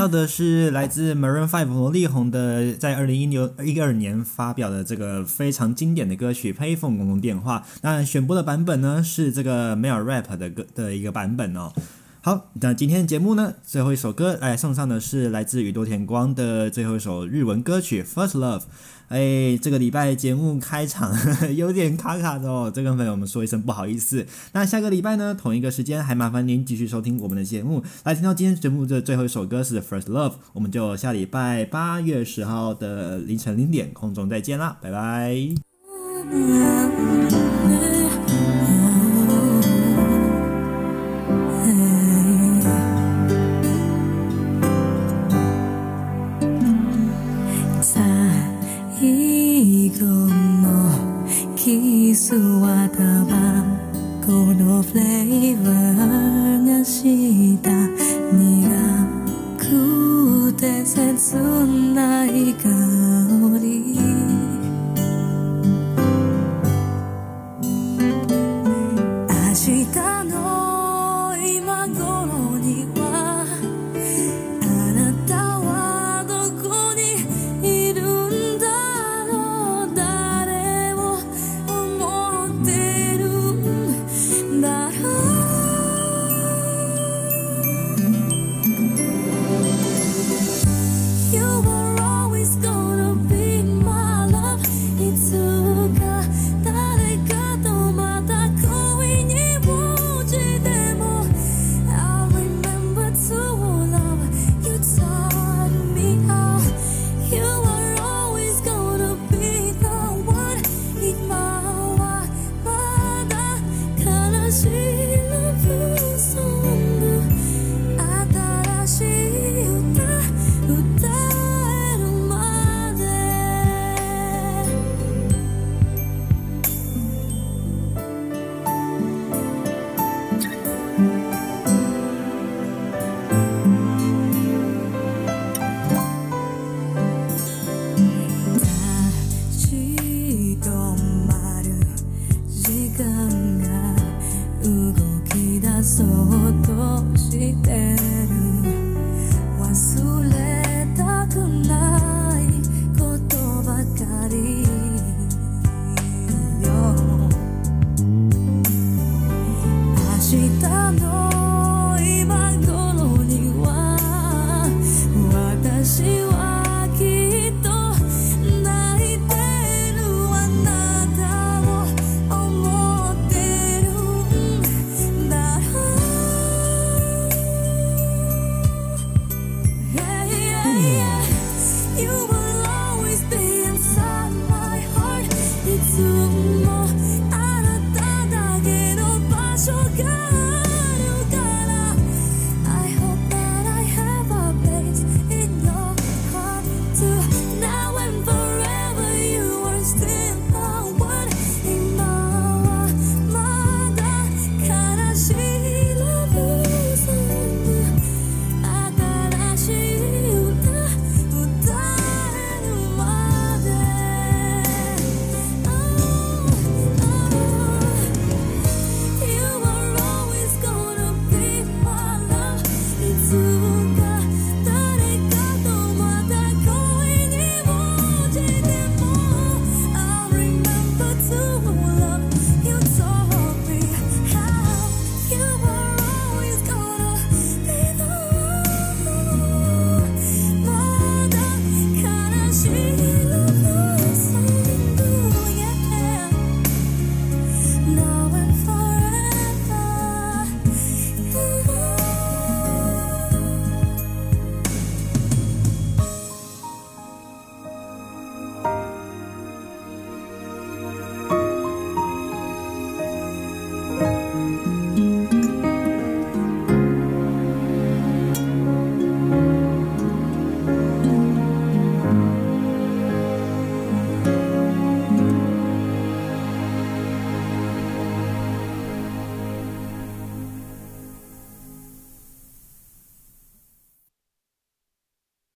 到的是来自 Maroon Five 罗力宏的，在二零一六一二年发表的这个非常经典的歌曲《Payphone 公共电话》。那选播的版本呢是这个 Mel Rap 的歌的一个版本哦。好，那今天的节目呢，最后一首歌来送上的是来自宇多田光的最后一首日文歌曲《First Love》。哎，这个礼拜节目开场 有点卡卡的哦，这跟朋友们说一声不好意思。那下个礼拜呢，同一个时间，还麻烦您继续收听我们的节目。来，听到今天节目这最后一首歌是《First Love》，我们就下礼拜八月十号的凌晨零点空中再见啦，拜拜。姿はこのフレーバーがした。苦くて切ない香り。